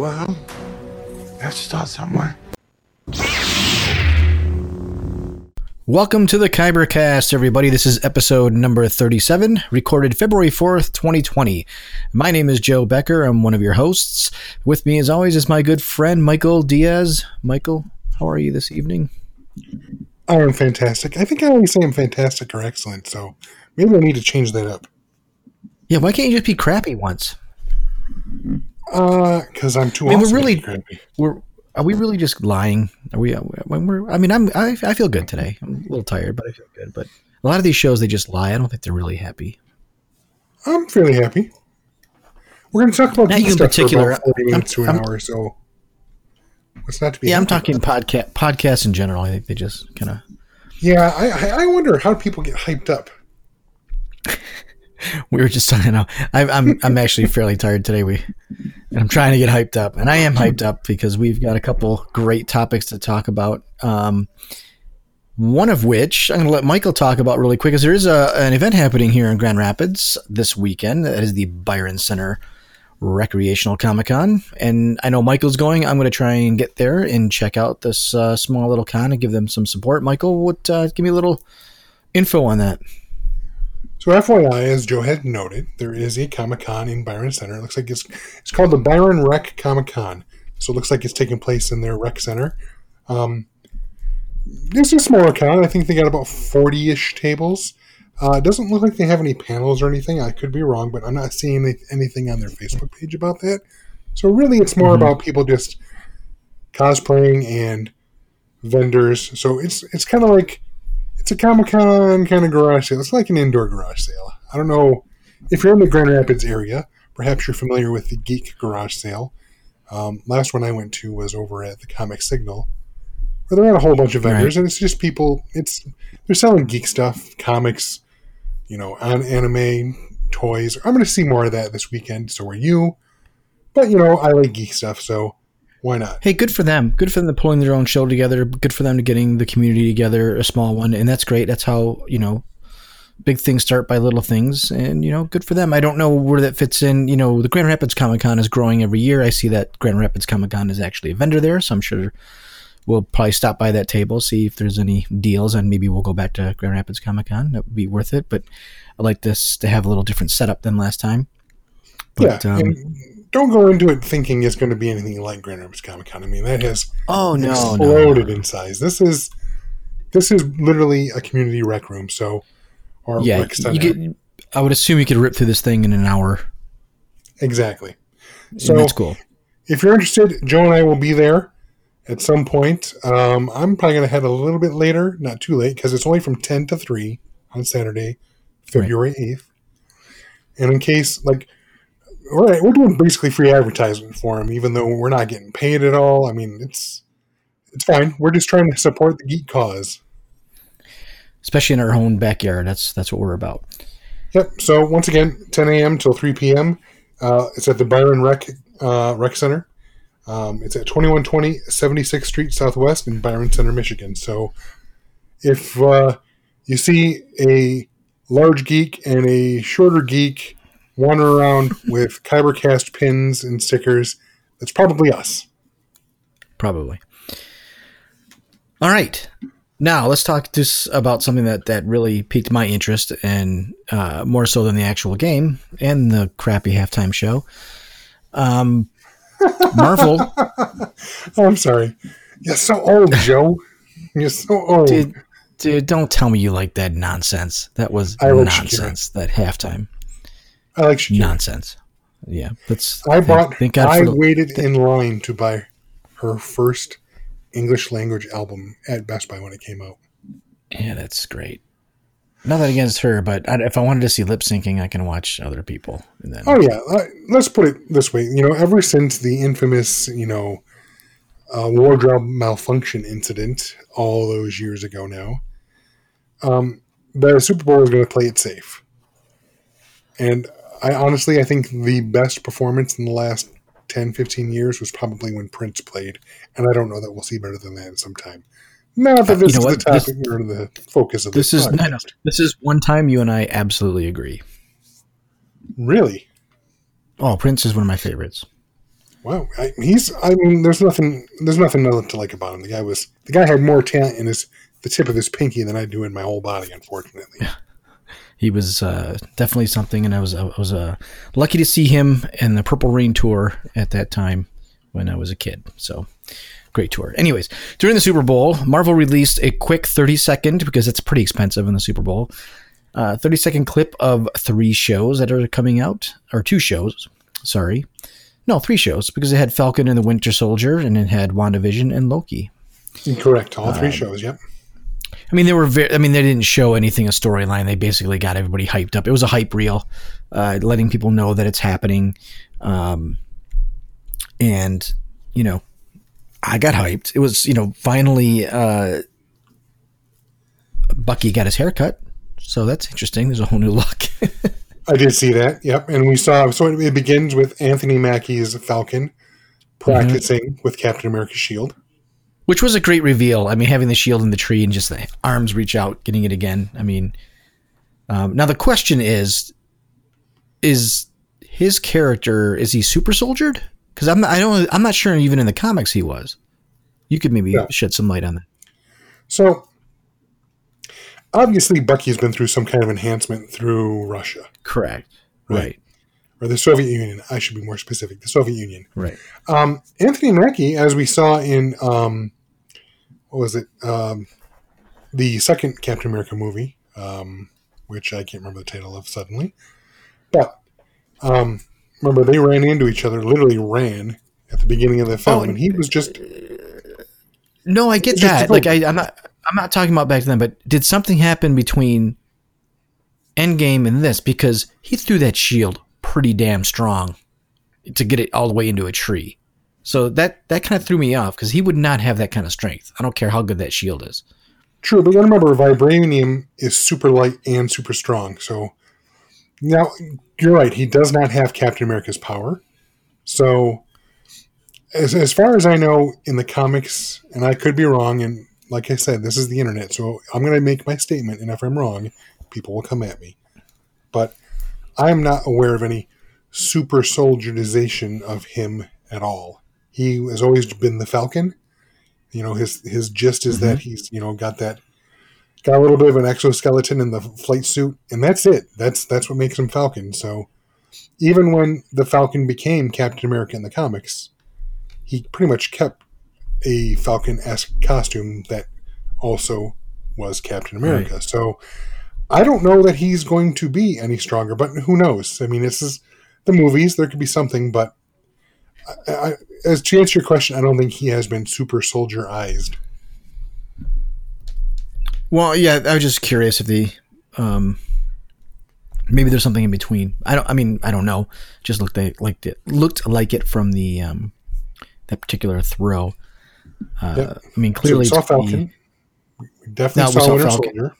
Well, let's start somewhere. Welcome to the Kybercast, everybody. This is episode number 37, recorded February 4th, 2020. My name is Joe Becker. I'm one of your hosts. With me, as always, is my good friend Michael Diaz. Michael, how are you this evening? I am fantastic. I think I always say I'm fantastic or excellent, so maybe I need to change that up. Yeah, why can't you just be crappy once? Uh, because I'm too I mean, we're really-. We're are we really just lying? Are we? When we're, I mean, I'm. I, I feel good today. I'm a little tired, but I feel good. But a lot of these shows, they just lie. I don't think they're really happy. I'm fairly happy. We're going to talk about Not you in particular. for about 40 minutes to an I'm- hour, so what's not to be Yeah, I'm talking about? podcast podcasts in general. I think they just kind of Yeah, I, I I wonder how people get hyped up. we were just talking now. I'm I'm I'm actually fairly tired today. We I'm trying to get hyped up, and I am hyped up because we've got a couple great topics to talk about. Um, one of which I'm going to let Michael talk about really quick, is there is a, an event happening here in Grand Rapids this weekend. That is the Byron Center Recreational Comic Con, and I know Michael's going. I'm going to try and get there and check out this uh, small little con and give them some support. Michael, what? Uh, give me a little info on that. So FYI, as Joe had noted, there is a Comic Con in Byron Center. It looks like it's it's called the Byron Rec Comic Con. So it looks like it's taking place in their rec center. Um, this is a smaller con. I think they got about forty-ish tables. Uh, it doesn't look like they have any panels or anything. I could be wrong, but I'm not seeing any- anything on their Facebook page about that. So really, it's more Mhm. about people just cosplaying and vendors. So it's it's kind of like it's a Comic Con kind of garage sale. It's like an indoor garage sale. I don't know if you're in the Grand Rapids area. Perhaps you're familiar with the Geek Garage Sale. Um, last one I went to was over at the Comic Signal, where there are a whole bunch of vendors, and it's just people. It's they're selling geek stuff, comics, you know, on anime, toys. I'm going to see more of that this weekend. So are you? But you know, I like geek stuff, so why not? Hey, good for them. Good for them to pulling their own show together. Good for them to getting the community together, a small one, and that's great. That's how you know big things start by little things, and you know, good for them. I don't know where that fits in. You know, the Grand Rapids Comic Con is growing every year. I see that Grand Rapids Comic Con is actually a vendor there, so I'm sure we'll probably stop by that table, see if there's any deals, and maybe we'll go back to Grand Rapids Comic Con. That would be worth it. But I like this to have a little different setup than last time. But, yeah, um, and don't go into it thinking it's going to be anything like Grand Rapids Comic Con. I mean, that has oh no, exploded no. in size. This is this is literally a community rec room. So, or yeah, get. I would assume you could rip through this thing in an hour. exactly. So So, that's cool. if you're interested, Joe and I will be there at some point. Um, I'm probably going to head a little bit later, not too late, because it's only from 10 to 3 on Saturday, February 8th. And in case, like, all right, we're doing basically free advertisement for them, even though we're not getting paid at all. I mean, it's it's fine. We're just trying to support the geek cause. especially in our own backyard. That's that's what we're about. Yep. So once again, 10 a.m. till 3 p.m. Uh, it's at the Byron Rec uh, Rec Center. Um, it's at 2120 76th Street Southwest in Byron Center, Michigan. So if uh, you see a large geek and a shorter geek wandering around with Kybercast pins and stickers, that's probably us. Probably. All right. Now let's talk just about something that that really piqued my interest, and uh, more so than the actual game and the crappy halftime show. Um, Marvel, Oh, I'm sorry. You're so old, Joe. You're so old. dude, dude, don't tell me you like that nonsense. That was nonsense. That halftime I like Shakira. nonsense. Yeah, that's. I thank- bought. Thank God I the, waited in line to buy her first English language album at Best Buy when it came out. Yeah, that's great. Nothing against her, but I, if I wanted to see lip syncing, I can watch other people. And then, Oh yeah, uh, let's put it this way. You know, ever since the infamous, you know, uh, wardrobe malfunction incident all those years ago now, um, the Super Bowl is going to play it safe. And I honestly, I think the best performance in the last 10, 15 years was probably when Prince played, and I don't know that we'll see better than that in some time. Not that Uh, you this know is the what? This- topic or the focus of this this. is no, no, this is one time you and I absolutely agree. really. Oh, Prince is one of my favorites. Wow, I, he's. I mean, there's nothing. There's nothing not to like about him. The guy was. The guy had more talent in his the tip of his pinky than I do in my whole body. Unfortunately, He was uh, definitely something, and I was I was uh, lucky to see him in the Purple Rain tour at that time when I was a kid. So great tour. Anyways, during the Super Bowl, Marvel released a quick 30 second because it's pretty expensive in the Super Bowl. Uh, 30 second clip of three shows that are coming out, or two shows. Sorry, no, three shows because it had Falcon and the Winter Soldier, and it had WandaVision and Loki. correct. All Um, three shows. Yep. I mean, they were very, I mean, they didn't show anything a storyline. They basically got everybody hyped up. It was a hype reel, uh, letting people know that it's happening. Um, and, you know, I got hyped. It was, you know, finally, uh, Bucky got his hair cut. So that's interesting. There's a whole new look. I did see that. Yep, and we saw. So it, it begins with Anthony Mackie's Falcon practicing with Captain America's shield. Which was a great reveal. I mean, having the shield in the tree and just the arms reach out, getting it again. I mean, um, now the question is: Is his character is he super soldiered? Because I'm not, I don't I'm not sure even in the comics he was. You could maybe Yeah. shed some light on that. So obviously, Bucky's been through some kind of enhancement through Russia Correct. Right. Right. or the Soviet Union. I should be more specific. The Soviet Union. Right. Um, Anthony Mackie, as we saw in um, what was it? Um, the second Captain America movie, um, which I can't remember the title of suddenly. But um, remember, they ran into each other. Literally ran at the beginning of the film, Oh, and he was just No, I get that. Like I, I'm not I'm not talking about back then, but did something happen between Endgame and this? Because he threw that shield pretty damn strong to get it all the way into a tree. So that that kind of threw me off because he would not have that kind of strength. I don't care how good that shield is. true. But you remember, vibranium is super light and super strong. So now you're right. He does not have Captain America's power. So as, as far as I know, in the comics, and I could be wrong, and like I said, this is the internet, so I'm going to make my statement, and if I'm wrong, people will come at me. But I'm not aware of any super soldierization of him at all. He has always been the Falcon. You know, his his gist is that mm-hmm. he's you know got that got a little bit of an exoskeleton in the flight suit, and that's it. That's that's what makes him Falcon. So even when the Falcon became Captain America in the comics, he pretty much kept a Falcon esque costume that also was Captain America. So I don't know that he's going to be any stronger, but who knows? I mean, this is the movies. There could be something, but I, I, as to answer your question, I don't think he has been super soldierized. Well, yeah, I was just curious if the um maybe there's something in between. I don't I mean, I don't know. Just looked like, it looked like it from the um that particular throw. Uh. I mean, So clearly we saw it's the- Falcon. We definitely No, we saw saw Falcon. Soldier.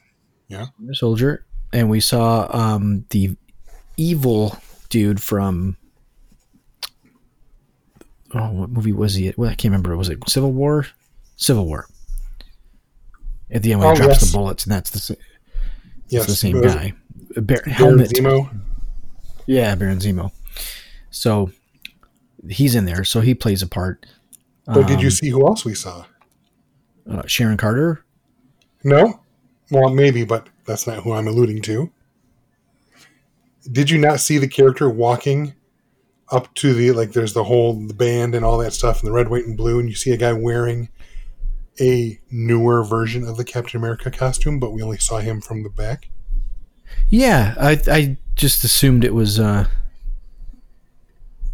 Winter Soldier, and we saw um, the evil dude from. Oh, what movie was he? Well, I can't remember. Was it Civil War? Civil War. At the end, when Oh, he drops yes. the bullets, and that's the, Yes, the same guy. Bar- Baron. Zemo. Yeah, Baron Zemo. So he's in there. So he plays a part. But did you Um, see who else we saw? uh, Sharon Carter? No? Well, maybe, but that's not who I'm alluding to. Did you not see the character walking up to the like there's the whole the band and all that stuff and the red, white, and blue, and you see a guy wearing a newer version of the Captain America costume, but we only saw him from the back. Yeah, I I just assumed it was uh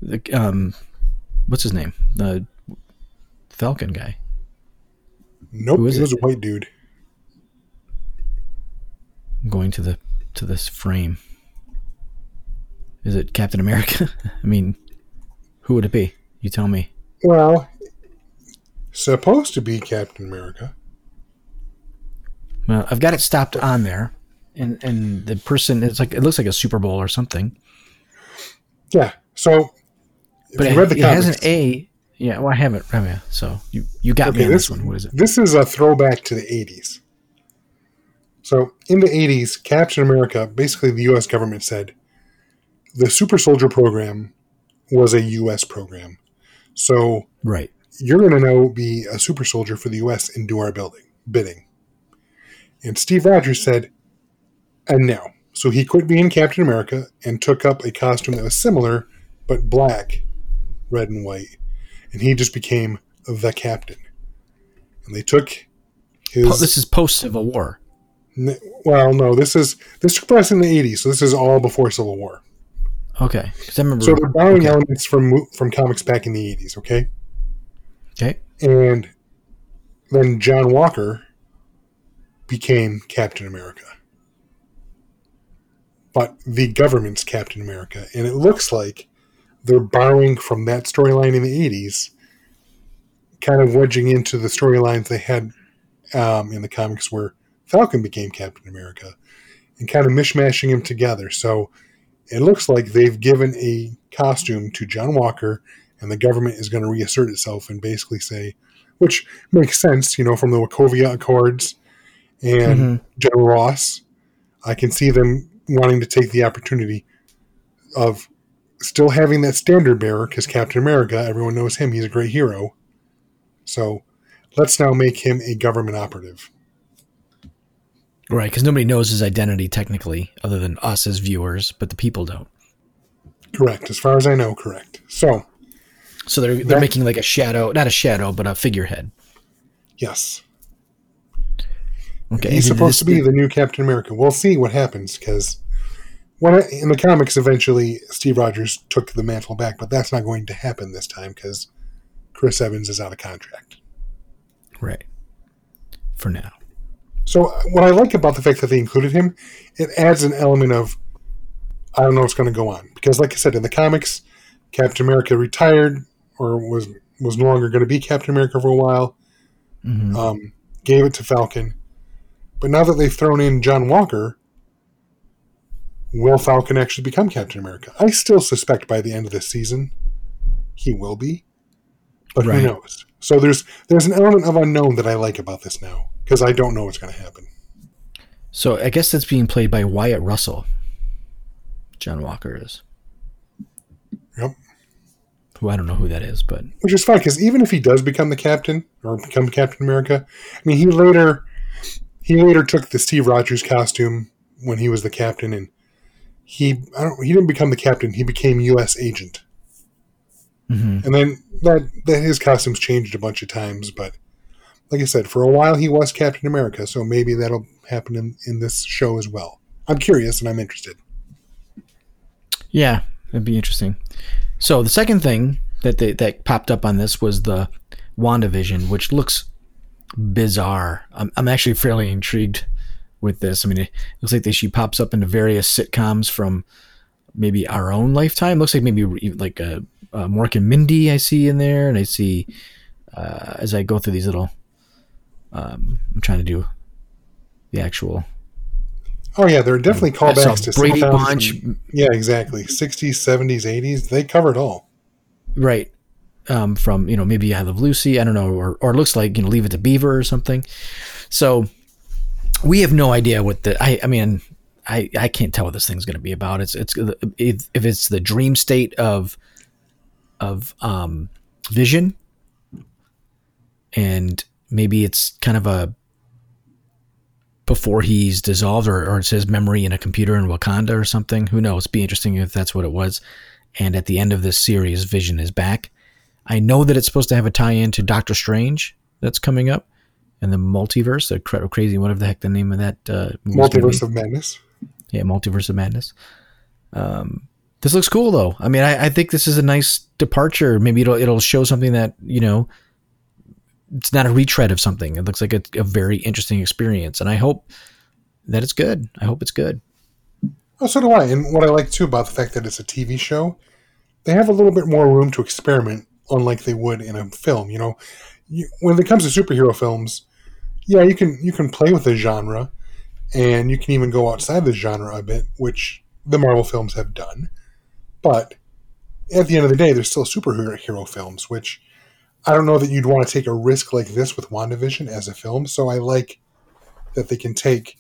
the um what's his name? The Falcon guy. Nope, Who is it was it? a white dude. I'm going to the to this frame. Is it Captain America? I mean, who would it be? You tell me. Well, supposed to be Captain America. Well, I've got it stopped on there, and and the person it's like it looks like a Super Bowl or something, Yeah. So, if but you it, read the it has an A. Yeah, well, I haven't. I mean, so you you got me on this, this one. What is it? this is a throwback to the 80s. So, in the 80s, Captain America, basically the US government said the Super Soldier program was a US program. So, Right. you're going to now be a super soldier for the US and do our building bidding. And Steve Rogers said, and now. So he quit being Captain America and took up a costume that was similar, but black, red and white. And he just became the captain. And they took his. This is post Civil War. well, no, this is this took place in the '80s, so this is all before Civil War. Okay, because I remember. So they're borrowing okay. elements from from comics back in the '80s. Okay, okay. and then John Walker became Captain America. But the government's Captain America. And it looks like they're borrowing from that storyline in the 80s, kind of wedging into the storylines they had um, in the comics where Falcon became Captain America and kind of mishmashing them together. So it looks like they've given a costume to John Walker and the government is going to reassert itself and basically say, which makes sense, you know, from the Sokovia Accords and Mhm. General Ross. I can see them wanting to take the opportunity of still having that standard bearer because Captain America, everyone knows him, he's a great hero. So let's now make him a government operative. Right, because nobody knows his identity technically, other than us as viewers, but the people don't. Correct, as far as I know, correct. So, So they're they're That- making like a shadow, not a shadow, but a figurehead. yes, Okay, he's supposed to be the new Captain America. We'll see what happens because when I, in the comics, eventually Steve Rogers took the mantle back, but that's not going to happen this time because Chris Evans is out of contract. right for now. So what I like about the fact that they included him, it adds an element of I don't know what's going to go on because, like I said, in the comics, Captain America retired or was was no longer going to be Captain America for a while. Mhm. Um, gave it to Falcon, but now that they've thrown in John Walker, will Falcon actually become Captain America? I still suspect by the end of this season he will be, but Right. who knows? So there's there's an element of unknown that I like about this now because I don't know what's going to happen. So I guess that's being played by Wyatt Russell. John Walker is. Yep. Who I don't know who that is, but which is fine because even if he does become the captain or become Captain America, I mean, he later he later took the Steve Rogers costume when he was the captain, and he I don't he didn't become the captain. He became U.S. agent, Mhm. and then that that his costumes changed a bunch of times. But like I said, for a while he was Captain America, so maybe that'll happen in in this show as well. I'm curious and I'm interested. yeah, it'd be interesting. So the second thing that they, that popped up on this was the WandaVision, which looks bizarre. I'm, I'm actually fairly intrigued with this. I mean, it looks like they, she pops up into various sitcoms from maybe our own lifetime. Looks like maybe like a, a Mork and Mindy I see in there, and I see uh, as I go through these little. Um, I'm trying to do the actual Oh yeah, there are definitely I callbacks to Brady Bunch. yeah, exactly. 60s, 70s, 80s. They covered all. right um, from you know maybe I Love Lucy I don't know or or it looks like you know Leave It to Beaver or something. So we have no idea what the I I mean I I can't tell what this thing's going to be about. It's it's if if it's the dream state of of um Vision and maybe it's kind of a before he's dissolved or, or it's his memory in a computer in Wakanda or something. Who knows? Be interesting if that's what it was. And at the end of this series, Vision is back. I know that it's supposed to have a tie-in to Doctor Strange that's coming up and the multiverse, the cra- crazy whatever the heck the name of that uh, Multiverse of Madness. yeah, multiverse of madness. Um, this looks cool though. I mean, I, I think this is a nice departure. Maybe it'll it'll show something that you know it's not a retread of something. It looks like a, a very interesting experience, and I hope that it's good. I hope it's good. Oh, so do I. And what I like too about the fact that it's a TV show, they have a little bit more room to experiment, unlike they would in a film. You know, you, when it comes to superhero films, yeah, you can you can play with the genre, and you can even go outside the genre a bit, which the Marvel films have done. But at the end of the day, they're still superhero films, which I don't know that you'd want to take a risk like this with WandaVision as a film. So I like that they can take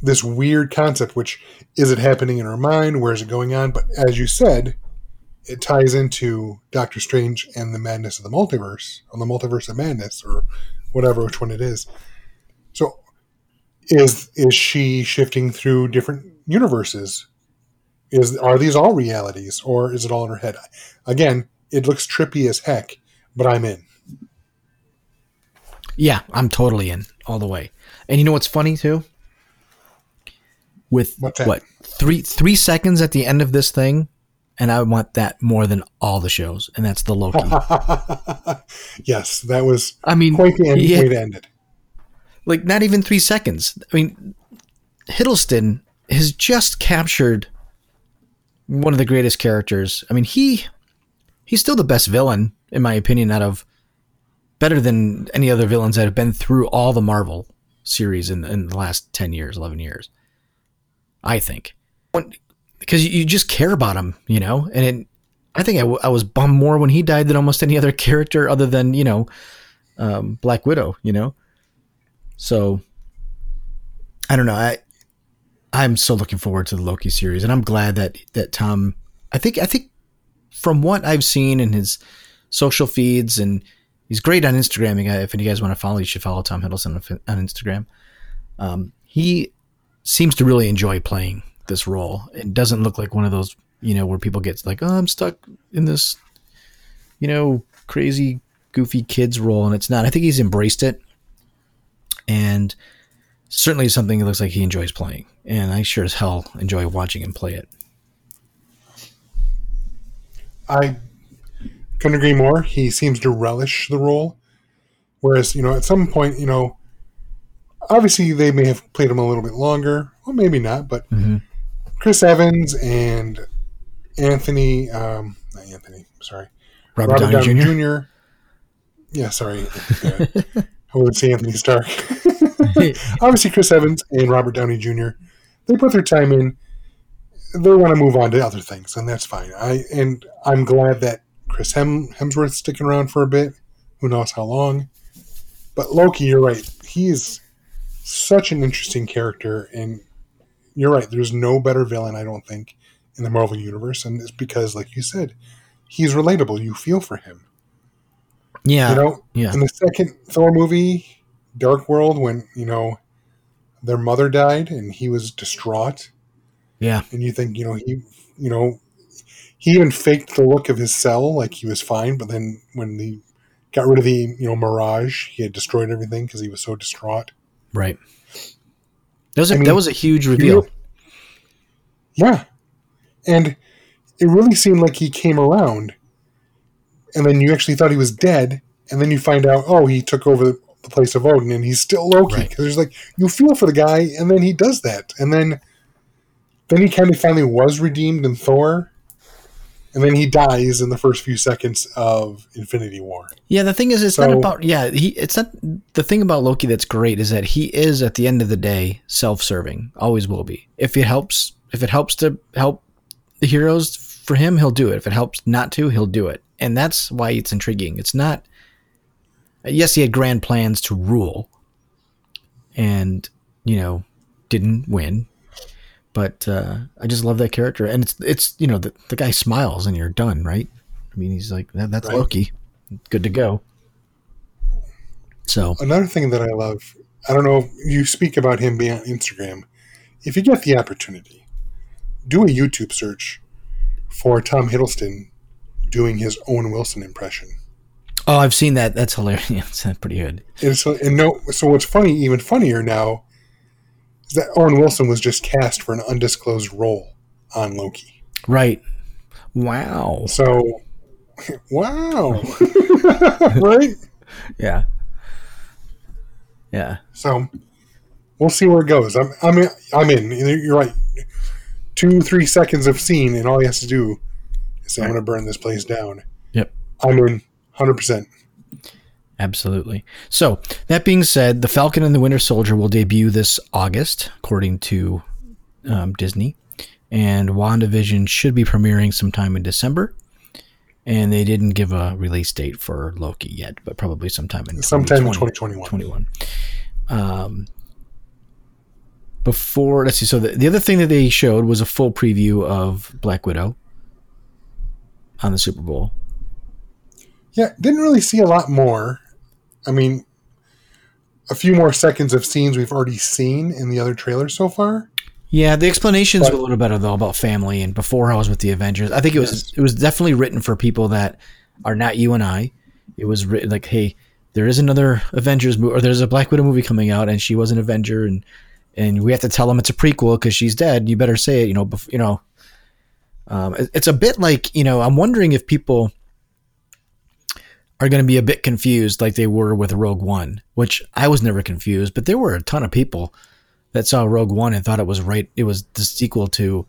this weird concept, which is it happening in our mind? Where is it going on? But as you said, it ties into Doctor Strange and the madness of the multiverse, or the multiverse of madness, or whatever which one it is. So is is she shifting through different universes? Is are these all realities, or is it all in her head? Again, it looks trippy as heck, but I'm in. Yeah, I'm totally in all the way. And you know what's funny too? With what three three seconds at the end of this thing, and I want that more than all the shows, and that's the Loki. yes, that was I mean, quite the end, yeah, way to end it. like not even three seconds. I mean, Hiddleston has just captured one of the greatest characters. I mean, he he's still the best villain in my opinion. Out of better than any other villains that have been through all the Marvel series in in the last ten years, eleven years. I think because you, you just care about him, you know, and it, I think I, w- I was bummed more when he died than almost any other character other than you know um, Black Widow, you know. So I don't know. I I'm so looking forward to the Loki series, and I'm glad that that Tom. I think I think from what I've seen in his social feeds, and he's great on Instagram. If any guys want to follow, you should follow Tom Hiddleston on, Instagram. Um, he seems to really enjoy playing this role. It doesn't look like one of those, you know, where people get like, oh, I'm stuck in this, you know, crazy, goofy kids role, and it's not. I think he's embraced it, and certainly something it looks like he enjoys playing. And I sure as hell enjoy watching him play it. I couldn't agree more. He seems to relish the role. Whereas, you know, at some point, you know, obviously they may have played him a little bit longer, or maybe not, but Mhm. Chris Evans and Anthony, um, not Anthony, sorry, Robert, Downey, Jr. Jr. Yeah, sorry. Yeah. I would say Anthony Stark. Obviously, Chris Evans and Robert Downey Jr. They put their time in. They want to move on to other things, and that's fine. I and I'm glad that Chris Hem, Hemsworth's sticking around for a bit. Who knows how long? But Loki, you're right. He is such an interesting character, and you're right. There's no better villain, I don't think, in the Marvel universe, and it's because, like you said, he's relatable. You feel for him. Yeah, You know, yeah. in the second Thor movie, Dark World, when you know their mother died and he was distraught, yeah, and you think you know he, you know, he even faked the look of his cell like he was fine, but then when he got rid of the you know mirage, he had destroyed everything because he was so distraught. right. That was a, I mean, that was a huge reveal. Yeah, and it really seemed like he came around, and then you actually thought he was dead, and then you find out, oh, he took over the, the place of Odin, and he's still Loki. Right. Because there's like you feel for the guy, and then he does that, and then then he kind of finally was redeemed in Thor, and then he dies in the first few seconds of Infinity War. Yeah, the thing is, it's not about yeah. He it's not the thing about Loki that's great is that he is at the end of the day self-serving. Always will be. If it helps, if it helps to help the heroes for him, he'll do it. If it helps not to, he'll do it. And that's why it's intriguing. It's not. Yes, he had grand plans to rule, and you know, didn't win. But uh, I just love that character, and it's it's you know the the guy smiles and you're done, right? I mean, he's like that, that's Right. Loki, good to go. So Another thing that I love, I don't know if you speak about him being on Instagram. If you get the opportunity, do a YouTube search for Tom Hiddleston doing his Owen Wilson impression. Oh, I've seen that. That's hilarious. That's pretty good. And so, and no, so what's funny, even funnier now, that Owen Wilson was just cast for an undisclosed role on Loki. Right. Wow. So, wow, right? Yeah. Yeah. So, we'll see where it goes. I'm I'm in, I'm in. You're right. Two three seconds of scene, and all he has to do is say, "I'm going to burn this place down." Yep. I'm in, hundred percent. Absolutely. So, that being said, The Falcon and the Winter Soldier will debut this August, according to um, Disney. And WandaVision should be premiering sometime in December. And they didn't give a release date for Loki yet, but probably sometime in Sometime in 2021. 21. Um, before, let's see. So, the, the other thing that they showed was a full preview of Black Widow on the Super Bowl. Yeah, didn't really see a lot more. I mean, a few more seconds of scenes we've already seen in the other trailers so far. Yeah, the explanations But- were a little better though about family and before I was with the Avengers. I think it was Yes. it was definitely written for people that are not you and I. It was written like, hey, there is another Avengers movie or there's a Black Widow movie coming out and she was an Avenger and and we have to tell them it's a prequel because she's dead. You better say it, you know. Bef- you know, um, it's a bit like you know. I'm wondering if people are going to be a bit confused like they were with Rogue One, which I was never confused, but there were a ton of people that saw Rogue One and thought it was right. It was the sequel to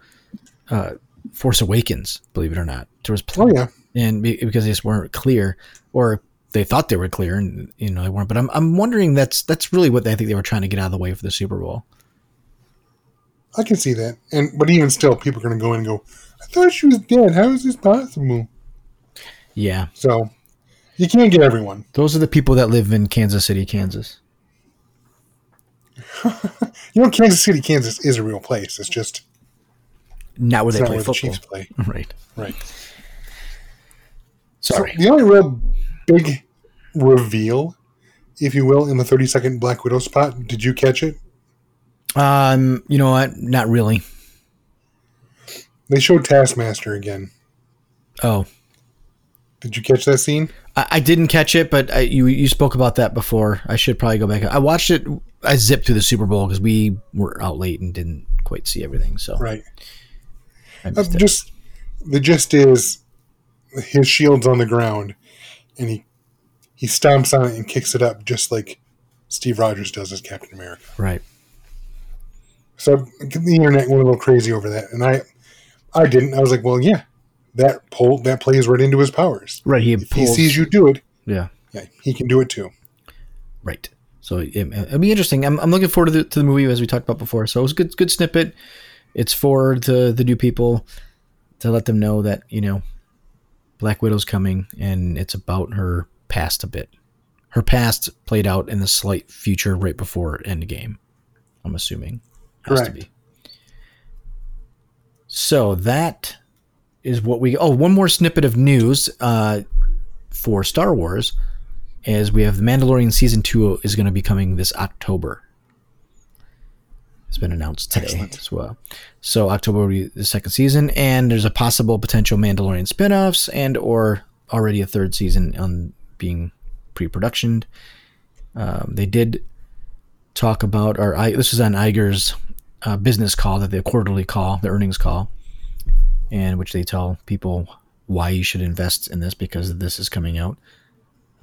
uh, Force Awakens. Believe it or not, there was Oh yeah, and be- because they just weren't clear, or they thought they were clear, and you know they weren't. But I'm I'm wondering that's that's really what I think they were trying to get out of the way for the Super Bowl. I can see that. And but even still, people are going to go in and go, "I thought she was dead. How is this possible?" Yeah, So you can't get everyone. those are the people that live in Kansas City, Kansas. You know, Kansas City, Kansas is a real place. It's just Not where they not play where the football. Chiefs play. Right. Right. Sorry. So the only real big reveal, if you will, in the 30 second Black Widow spot, did you catch it? Um, you know what? Not really. They showed Taskmaster again. Oh, Did you catch that scene? I, I didn't catch it, but I, you you spoke about that before. I should probably go back. I watched it. I zipped through the Super Bowl because we were out late and didn't quite see everything. So Right. Uh, just the gist is his shield's on the ground, and he he stomps on it and kicks it up just like Steve Rogers does as Captain America. right. So the internet went a little crazy over that, and I I didn't. I was like, well, yeah, that pull that plays right into his powers. Right. He If he sees you do it, yeah. yeah, he can do it too. Right. So it, it'll be interesting. I'm, I'm looking forward to the, to the movie as we talked about before. So it was a good good snippet. It's for the the new people to let them know that you know Black Widow's coming and it's about her past a bit. Her past played out in the slight future right before Endgame. I'm assuming has to Correct. be. So that is what we. Oh, one more snippet of news uh, for Star Wars is we have the Mandalorian season two is going to be coming this October. It's been announced today Excellent. as well. So October will be the second season, and there's a possible potential Mandalorian spin-offs and or already a third season on being pre-productioned. Um, they did talk about, or I, this was on Iger's uh, business call, that the quarterly call, the earnings call, and which they tell people why you should invest in this because this is coming out.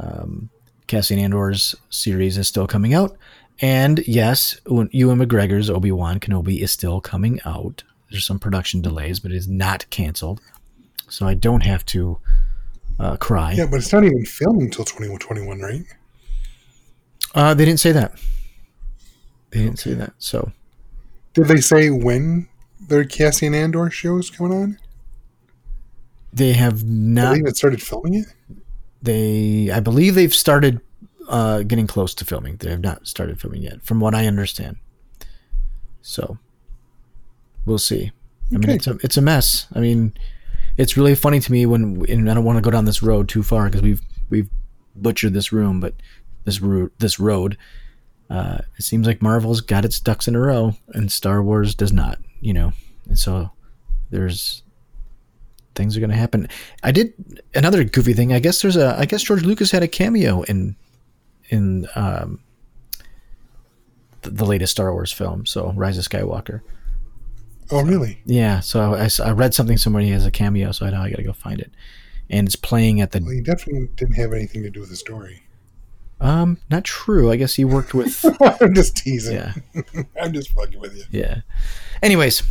Um, Cassian Andor's series is still coming out, and yes, Ewan McGregor's Obi Wan Kenobi is still coming out. There's some production delays, but it is not canceled, so I don't have to uh, cry. Yeah, but it's not even filming until 2021, right? Uh, they didn't say that. They didn't say that. So Did they say when their Cassian Andor show is coming on? they have I not. believe it started filming it. They, I believe, they've started uh, getting close to filming. They have not started filming yet, from what I understand. So we'll see. I mean, it's a it's a mess. I mean, it's really funny to me when, and I don't want to go down this road too far because we've we've butchered this room, but this route this road. Uh, it seems like Marvel's got its ducks in a row, and Star Wars does not. You know, and so there's things are going to happen. I did another goofy thing. I guess there's a. I guess George Lucas had a cameo in in um, the, the latest Star Wars film. So Rise of Skywalker. Oh, really? Yeah. So I, I read something somewhere he has a cameo. So I know I got to go find it. And it's playing at the. Well, he definitely didn't have anything to do with the story. Um, not true. I guess he worked with. I'm just teasing. yeah, I'm just fucking with you. yeah. Anyways,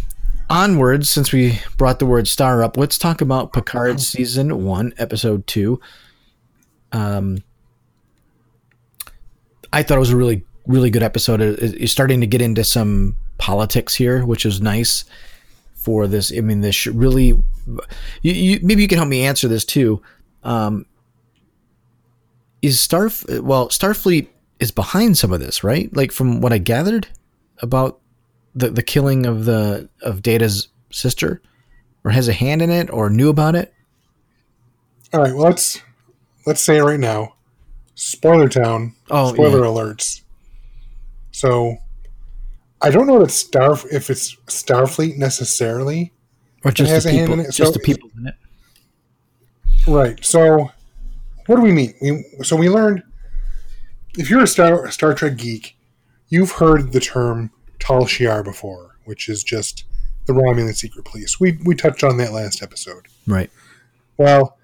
onwards. Since we brought the word star up, let's talk about Picard season one, episode two. Um, I thought it was a really, really good episode. It- it- It's starting to get into some politics here, which is nice for this. I mean, this really. You, you, maybe you can help me answer this too. Um, is Star well Starfleet is behind some of this, right? Like from what I gathered about the the killing of the of Data's sister, or has a hand in it, or knew about it. All right, well let's let's say it right now. Spoiler town. Oh, spoiler yeah. alerts. So, I don't know that Star if it's Starfleet necessarily. or just has the a hand people, in it, just so- the people in it. Right. So, what do we mean? We so we learned if you're a Star Star Trek geek, you've heard the term Tal Shiar before, which is just the Romulan secret police. We we touched on that last episode. Right. Well,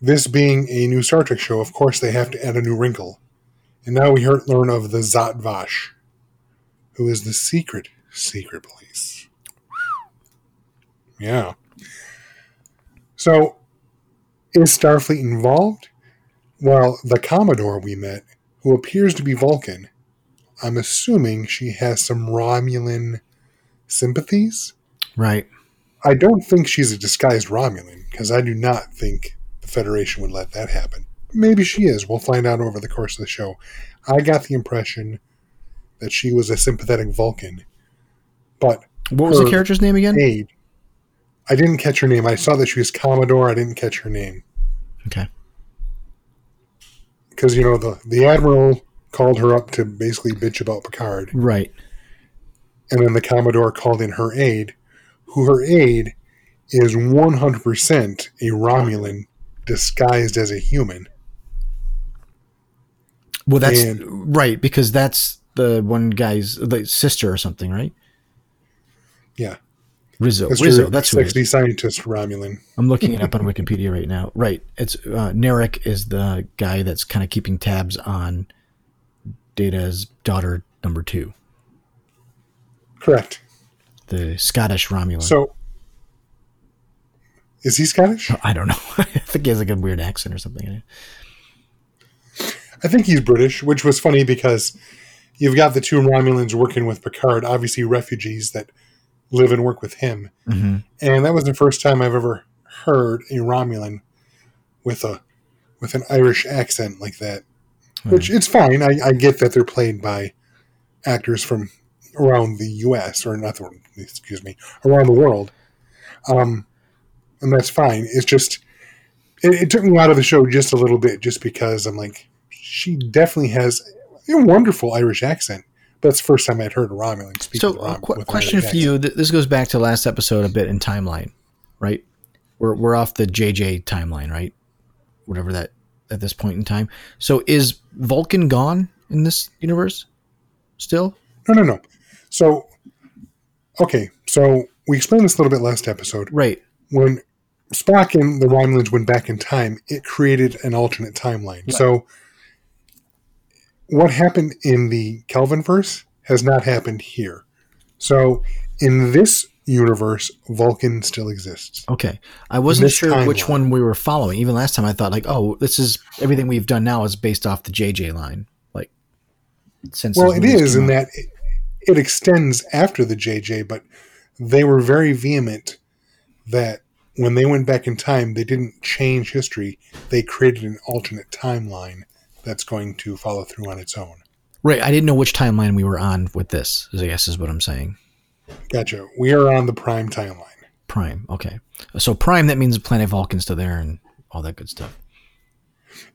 this being a new Star Trek show, of course they have to add a new wrinkle. And now we heard, learn of the Zat Vash, who is the secret secret police. Yeah. So, is Starfleet involved? Well, the Commodore we met, who appears to be Vulcan, I'm assuming she has some Romulan sympathies. Right. I don't think she's a disguised Romulan because I do not think the Federation would let that happen. Maybe she is. We'll find out over the course of the show. I got the impression that she was a sympathetic Vulcan, but What was the character's name again? I didn't catch her name. I saw that she was Commodore. I didn't catch her name Okay. because you know the the admiral called her up to basically bitch about Picard, Right. and then the Commodore called in her aide, who her aide is 100% a Romulan disguised as a human. Well, that's And- right because that's the one guy's the sister or something, right? Yeah. Rizzo. Mr. Rizzo. That's who sexy scientist Romulan. I'm looking it up on Wikipedia right now. Right. It's uh, Narek is the guy that's kind of keeping tabs on Data's daughter number two, Correct. the Scottish Romulan. So, is he Scottish? I don't know. I think he has like a weird accent or something. I think he's British, which was funny because you've got the two Romulans working with Picard, obviously refugees that live and work with him. Mm-hmm. And that was the first time I've ever heard a Romulan with a with an Irish accent like that. Which it's fine. I, I get that they're played by actors from around the U.S. or not the excuse me around the world, um, and that's fine. It's just it, it took me out of the show just a little bit, just because I'm like, she definitely has a wonderful Irish accent. It's the first time I'd heard a Romulan speak. So, Rom- qu- question for you. This goes back to last episode a bit in timeline, right? We're we're off the JJ timeline, right? Whatever that at this point in time. So, is Vulcan gone in this universe still? No, no, no. So, okay. So we explained this a little bit last episode. Right. When Spock and the Romulans went back in time, it created an alternate timeline. So, what happened in the Kelvin verse has not happened here. So, in this universe, Vulcan still exists. Okay. I wasn't this sure which one we were following. Even last time, I thought like, oh, this is everything we've done now is based off the JJ line. Like, since Well, it is in out. that it, it extends after the JJ, but they were very vehement that when they went back in time, they didn't change history. They created an alternate timeline that's going to follow through on its own. right. I didn't know which timeline we were on with this. I guess is what I'm saying. Gotcha. We are on the prime timeline. Prime. Okay. So Prime that means planet Vulcan's still there and all that good stuff.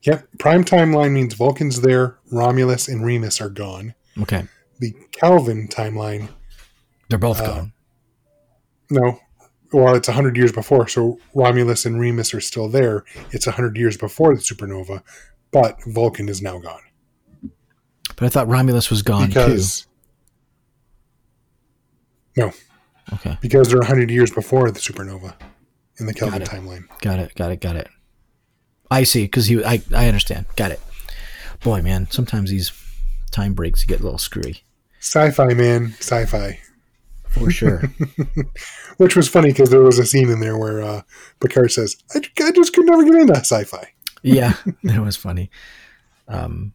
Yep. Prime timeline means Vulcan's there, Romulus and Remus are gone. Okay. The Kelvin timeline, They're both Uh, gone. no. Well, it's 100 years before, so Romulus and Remus are still there. It's 100 years before the supernova, but Vulcan is now gone. But I thought Romulus was gone because no. Okay. because they're 100 years before the supernova in the Kelvin it. timeline. Got it. Got it. Got it. I see. Because he, I, I understand. Got it. boy, man, sometimes these time breaks get a little screwy. Sci-fi man, sci-fi. For sure. Which was funny because there was a scene in there where uh, Picard says, I, "I just could never get into sci-fi." Yeah, that was funny. Um,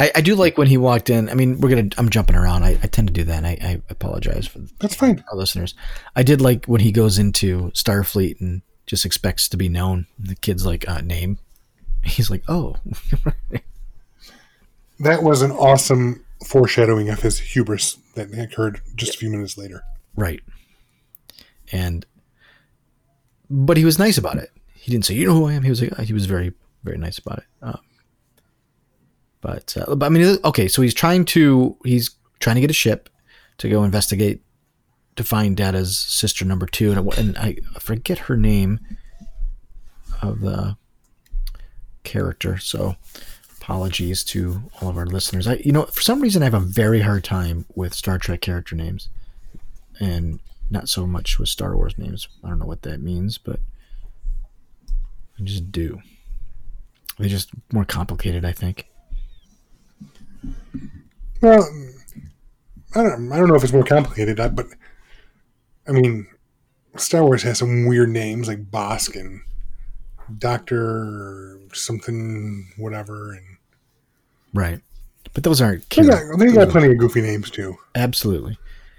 I, I do like when he walked in. I mean, we're gonna. I'm jumping around. I, I tend to do that. And I, I apologize for That's fine. our listeners. I did like when he goes into Starfleet and just expects to be known. The kid's like, uh, name. He's like, oh, That was an awesome foreshadowing of his hubris that occurred just a few minutes later. right. And, but he was nice about it. He didn't say, you know who I am. He was like, he was very, very nice about it. Um, but, uh, but I mean, okay, so he's trying to, he's trying to get a ship to go investigate to find Data's sister number two, and, and I forget her name of the character. So apologies to all of our listeners. I, you know, for some reason, I have a very hard time with Star Trek character names, and not so much with Star Wars names. I don't know what that means, but Just do. They're just more complicated, I think. Well, I don't. I don't know if it's more complicated, uh, but I mean, Star Wars has some weird names like Bossk and Doctor something, whatever, and Right. But those aren't they got, they got plenty of goofy names too. Absolutely.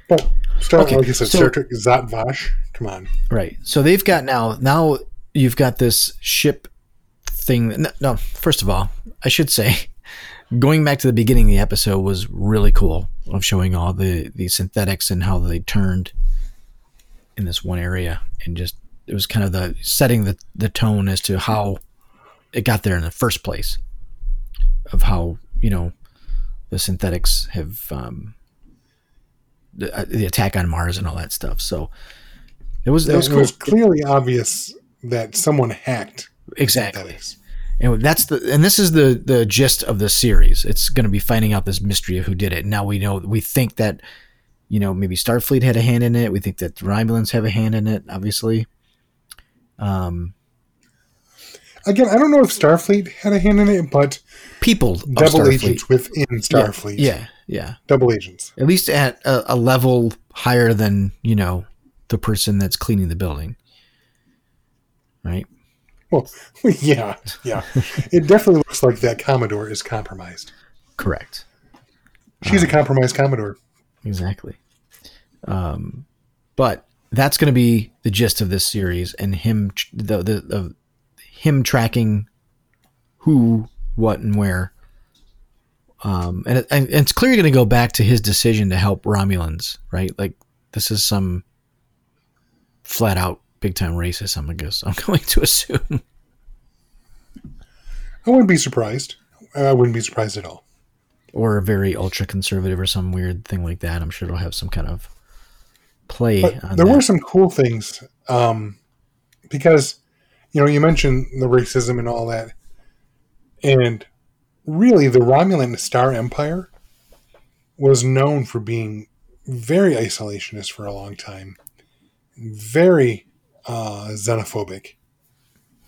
But Star, Okay, like I said, so- Star Trek Zat Vash. Come on, Right. So they've got now. Now you've got this ship thing. No, no, first of all, I should say, going back to the beginning of the episode was really cool of showing all the the synthetics and how they turned in this one area, and just it was kind of the setting the the tone as to how it got there in the first place, of how you know the synthetics have um, the, uh, the attack on Mars and all that stuff. So. It was, it it was was, cool. clearly obvious that someone hacked Exactly. And that's the and this is the the gist of the series. It's going to be finding out this mystery of who did it. Now we know we think that you know maybe Starfleet had a hand in it. We think that the Romulans have a hand in it. Obviously, um, Again, I don't know if Starfleet had a hand in it, but people of double Starfleet. agents within Starfleet. Yeah, yeah. double agents. At least at a, a level higher than you know the person that's cleaning the building, right? Well, yeah, yeah. it definitely looks like that Commodore is compromised. Correct. She's a compromised Commodore. Exactly. Um, but that's going to be the gist of this series, and him the the, the him tracking who, what, and where. Um, and, it, and it's clearly going to go back to his decision to help Romulans, right? Like this is some flat out big time racist. I guess I'm going to assume. I wouldn't be surprised. I wouldn't be surprised at all. or very ultra conservative or some weird thing like that. I'm sure it'll have some kind of play on there that. were some cool things um, because you know you mentioned the racism and all that, and really the Romulan Star Empire was known for being very isolationist for a long time, very uh, xenophobic.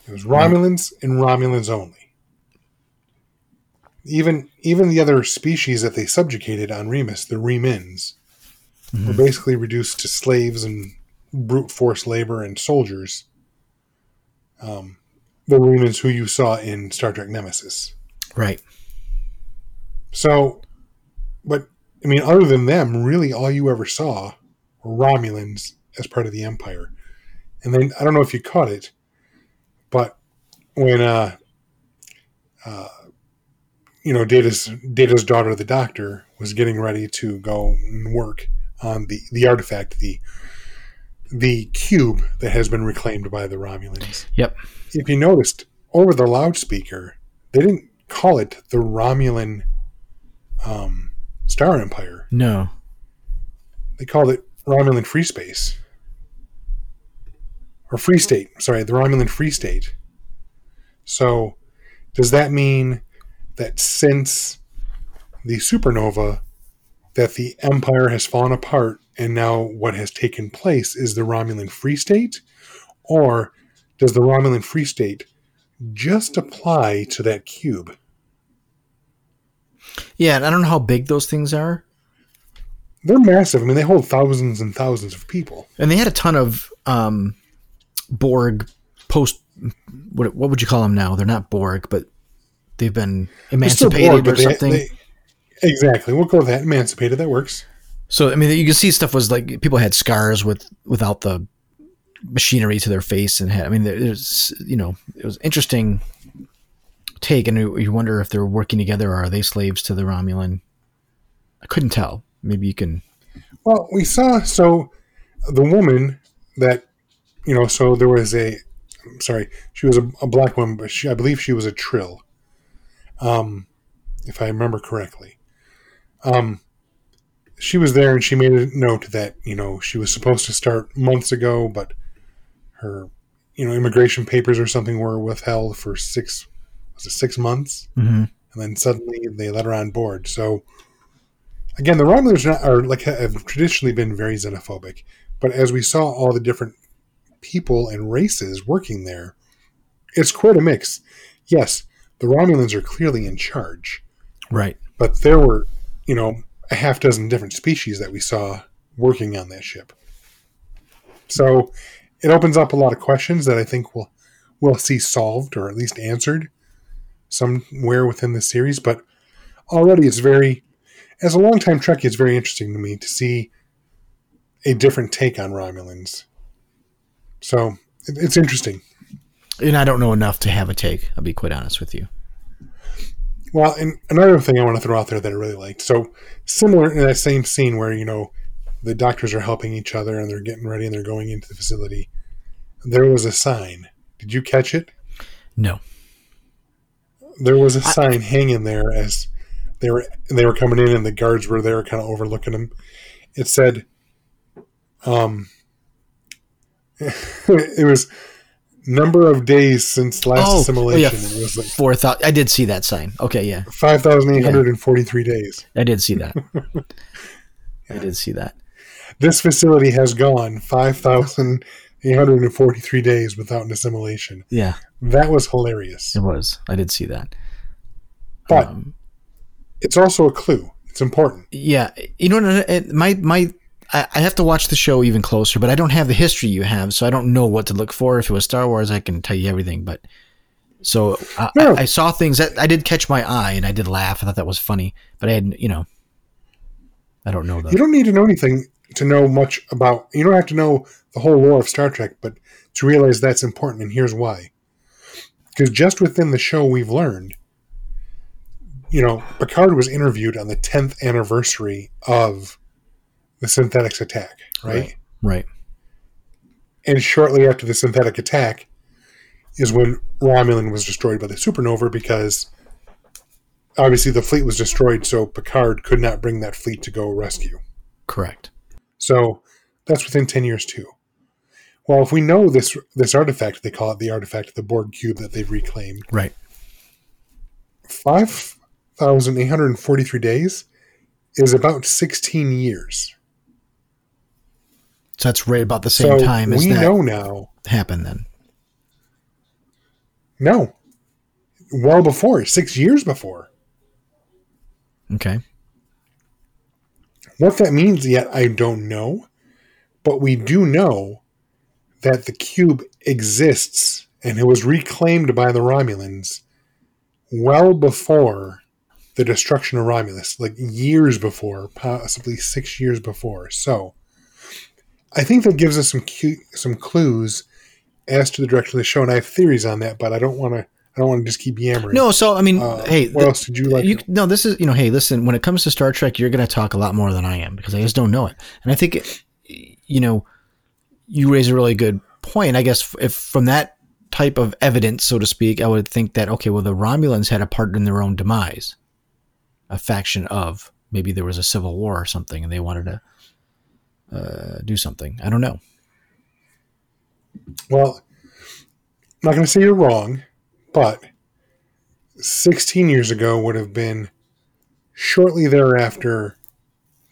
It was Romulans and Romulans only. Even even the other species that they subjugated on Remus, the Remans, were basically reduced to slaves and brute force labor and soldiers. Um, the Remans who you saw in Star Trek Nemesis. right. So, but I mean, other than them, really all you ever saw were Romulans as part of the Empire. And then I don't know if you caught it, but when uh, uh, you know Data's Data's daughter, the Doctor, was getting ready to go and work on the the artifact, the the cube that has been reclaimed by the Romulans. Yep. If you noticed over the loudspeaker, they didn't call it the Romulan um, Star Empire. No. They called it Romulan Free Space. Or Free State. Sorry, the Romulan Free State. So, does that mean that since the supernova, that the Empire has fallen apart and now what has taken place is the Romulan Free State? Or does the Romulan Free State just apply to that cube? Yeah, and I don't know how big those things are. They're massive. I mean, they hold thousands and thousands of people. And they had a ton of um, Borg post. What, what would you call them now? They're not Borg, but they've been emancipated but or something. they- exactly. We'll go with that. Emancipated. That works. So I mean, you can see stuff was like people had scars with without the machinery to their face and had. I mean, there's you know it was interesting take, and you wonder if they're working together or are they slaves to the Romulan. I couldn't tell. Maybe you can. Well, we saw so the woman that you know. So there was a. I'm sorry, she was a, a black woman, but she, I believe she was a trill. Um, if I remember correctly. Um, she was there and she made a note that you know she was supposed to start months ago, but her you know immigration papers or something were withheld for six was it six months, Mm-hmm. and then suddenly they let her on board. So again, the Romulans are, are like have traditionally been very xenophobic, but as we saw all the different people and races working there, it's quite a mix. Yes, the Romulans are clearly in charge, Right. but there were, you know, a half dozen different species that we saw working on that ship. So it opens up a lot of questions that I think we'll we'll see solved or at least answered somewhere within the series. But already it's very as a longtime Trekkie, it's very interesting to me to see a different take on Romulans. So it's interesting. And I don't know enough to have a take. I'll be quite honest with you. Well, and another thing I want to throw out there that I really liked. So similar in that same scene where you know the doctors are helping each other and they're getting ready and they're going into the facility. There was a sign. Did you catch it? No. There was a sign hanging there as they were they were coming in and the guards were there, kind of overlooking them. It said, um, it was number of days since last assimilation. yeah, It was like four thou- I did see that sign. Okay, yeah, five thousand eight hundred and forty-three days. I did see that. I did see that. This facility has gone 5,843 days without an assimilation. Yeah, That was hilarious. it was. I did see that. But Um, it's also a clue. It's important. yeah, you know, my my. I I have to watch the show even closer, but I don't have the history you have, so I don't know what to look for. If it was Star Wars, I can tell you everything. But so I, No. I, I saw things that I did catch my eye, and I did laugh. I thought that was funny, but I had, you know, I don't know that. You don't need to know anything to know much about. You don't have to know the whole lore of Star Trek, but to realize that's important, and here's why. Because just within the show, we've learned, you know, Picard was interviewed on the 10th anniversary of the synthetics attack, right? Right. and shortly after the synthetic attack is when Romulan was destroyed by the supernova because obviously the fleet was destroyed, so Picard could not bring that fleet to go rescue. Correct. So that's within ten years too. Well, if we know this this artifact, they call it the artifact the Borg cube that they've reclaimed. Right. Five thousand eight hundred and forty three days is about sixteen years. So that's right about the same so time as we that know now. happened. Then. No, well before six years before. Okay. What that means yet, I don't know. But we do know that the cube exists and it was reclaimed by the Romulans well before the destruction of Romulus, like years before, possibly six years before. So I think that gives us some cu- some clues as to the direction of the show, and I have theories on that, but I don't want to. I don't want to just keep yammering. No, so I mean, Uh, hey, what th- else did you like? you, no, this is you know, hey, listen. When it comes to Star Trek, you're going to talk a lot more than I am because I just don't know it. And I think, you know, you raise a really good point. I guess if from that type of evidence, so to speak, I would think that okay, well, the Romulans had a part in their own demise, a faction of maybe there was a civil war or something, and they wanted to uh, do something. I don't know. Well, I'm not going to say you're wrong, but 16 years ago would have been shortly thereafter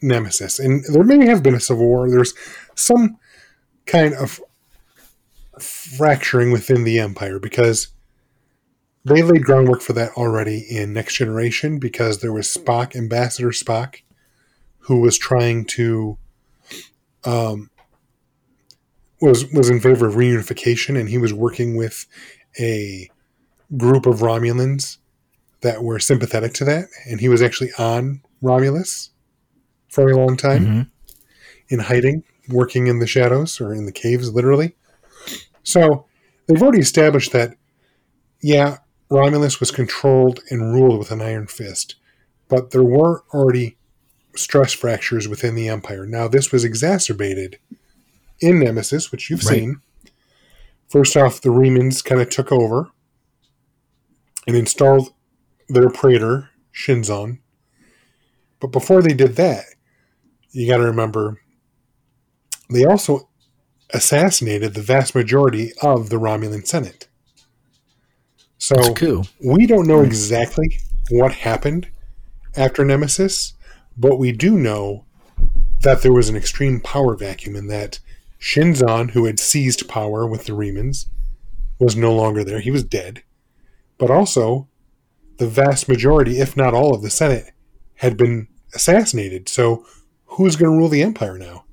Nemesis. And there may have been a civil war. There's some kind of fracturing within the Empire because they laid groundwork for that already in Next Generation because there was Spock, Ambassador Spock, who was trying to um, was was in favor of reunification, and he was working with a group of Romulans that were sympathetic to that, and he was actually on Romulus for a long time Mhm. in hiding, working in the shadows or in the caves, literally. So they've already established that, yeah, Romulus was controlled and ruled with an iron fist, but there were already stress fractures within the Empire. Now, this was exacerbated in Nemesis, which you've Right. seen. First off, the Remans kind of took over and installed their praetor, Shinzon. But before they did that, you got to remember they also assassinated the vast majority of the Romulan Senate. So we don't know hmm. exactly what happened after Nemesis, but we do know that there was an extreme power vacuum and that Shinzon, who had seized power with the Remans, was no longer there. He was dead. But also, the vast majority, if not all of the Senate, had been assassinated. So, who's going to rule the Empire now?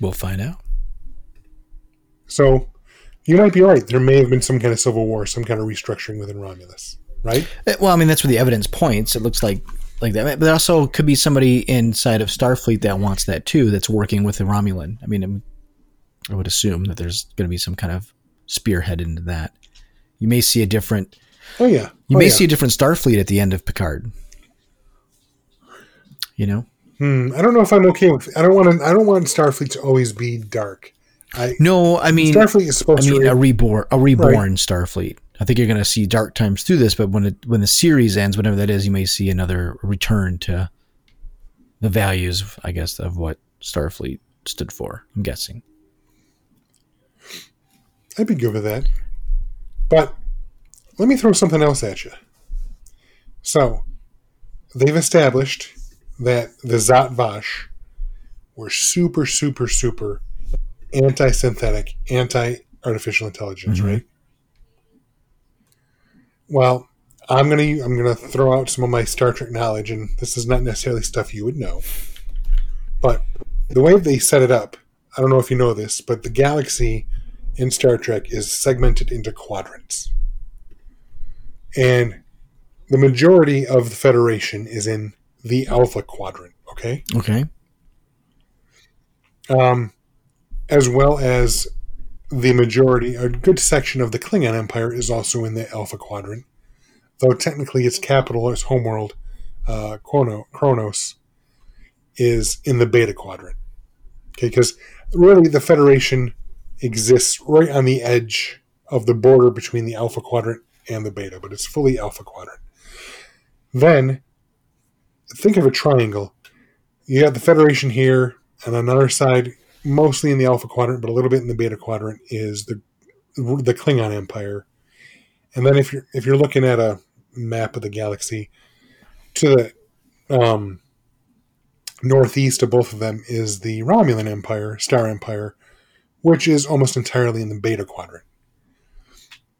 We'll find out. So, you might be right. There may have been some kind of civil war, some kind of restructuring within Romulus, right? Uh, Well, I mean, that's where the evidence points. It looks like like that, but there also could be somebody inside of Starfleet that wants that too. That's working with the Romulan. I mean, I'm- would assume that there's going to be some kind of spearhead into that. You may see a different. Oh yeah, You Oh, may yeah. see a different Starfleet at the end of Picard. You know, Hmm, I don't know if I'm okay with. I don't want to. I don't want Starfleet to always be dark. I no, I mean, Starfleet is supposed I mean, to. Be a reborn, a reborn Starfleet. I think you're going to see dark times through this, but when it when the series ends, whenever that is, you may see another return to the values, I guess, of what Starfleet stood for. I'm guessing. I'd be good with that. But let me throw something else at you. So, they've established that the Zat Vash were super, super, super anti synthetic, anti artificial intelligence, Mhm. right? Well, I'm gonna I'm gonna throw out some of my Star Trek knowledge, and this is not necessarily stuff you would know. But the way they set it up, I don't know if you know this, but the galaxy in Star Trek is segmented into quadrants. And the majority of the Federation is in the Alpha Quadrant, okay? Okay. Um, as well as the majority, a good section of the Klingon Empire is also in the Alpha Quadrant, though technically its capital, its homeworld, uh, Kronos, is in the Beta Quadrant. Okay, because really the Federation exists right on the edge of the border between the Alpha Quadrant and the Beta, but it's fully Alpha Quadrant. Then, think of a triangle. You got the Federation here, and on another side, mostly in the Alpha Quadrant, but a little bit in the Beta Quadrant, is the the Klingon Empire. And then if you're if you're looking at a map of the galaxy, to the um, northeast of both of them is the Romulan Empire, Star Empire, which is almost entirely in the Beta Quadrant.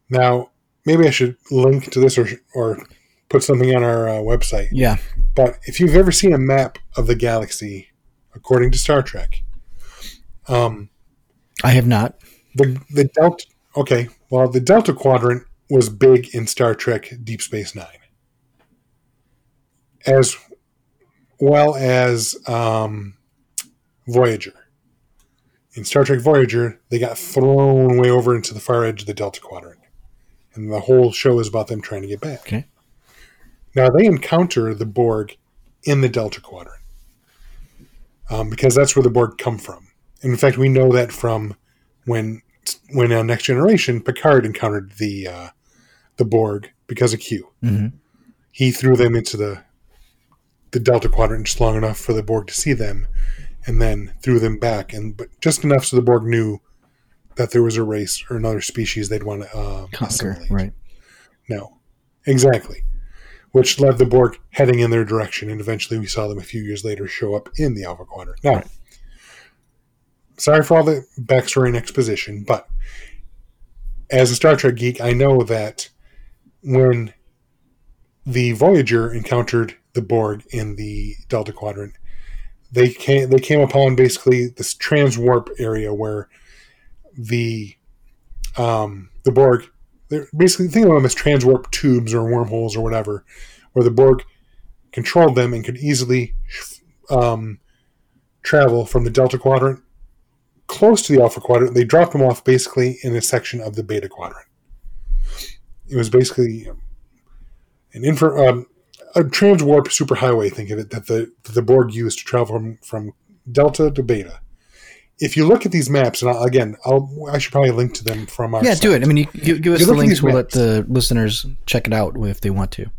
Now, maybe I should link to this or or put something on our uh, website. Yeah. But if you've ever seen a map of the galaxy, according to Star Trek, um, I have not. the the delta. Okay, well, the Delta Quadrant was big in Star Trek Deep Space Nine, as well as um, Voyager. In Star Trek Voyager, they got thrown way over into the far edge of the Delta Quadrant, and the whole show is about them trying to get back. Okay. Now they encounter the Borg in the Delta Quadrant um, because that's where the Borg come from. And in fact, we know that from when when uh, Next Generation Picard encountered the uh, the Borg because of Q. hmm He threw them into the the Delta Quadrant just long enough for the Borg to see them, and then threw them back, and but just enough so the Borg knew that there was a race or another species they'd want to uh, Conquer. assimilate. Right. No, exactly. Which led the Borg heading in their direction, and eventually we saw them a few years later show up in the Alpha Quadrant. Now, sorry for all the backstory and exposition, but as a Star Trek geek, I know that when the Voyager encountered the Borg in the Delta Quadrant, they came they came upon basically this transwarp area where the um, the Borg they're basically think of them as transwarp tubes or wormholes or whatever, where the Borg controlled them and could easily um, travel from the Delta Quadrant close to the Alpha Quadrant. They dropped them off basically in a section of the Beta Quadrant. It was basically an infra, um, a transwarp superhighway. Think of it that the that the Borg used to travel from, from Delta to Beta. If you look at these maps, and I'll, again, I'll I should probably link to them from our Yeah, do it. I mean, you, you give us You the links. We'll let the listeners check it out if they want to.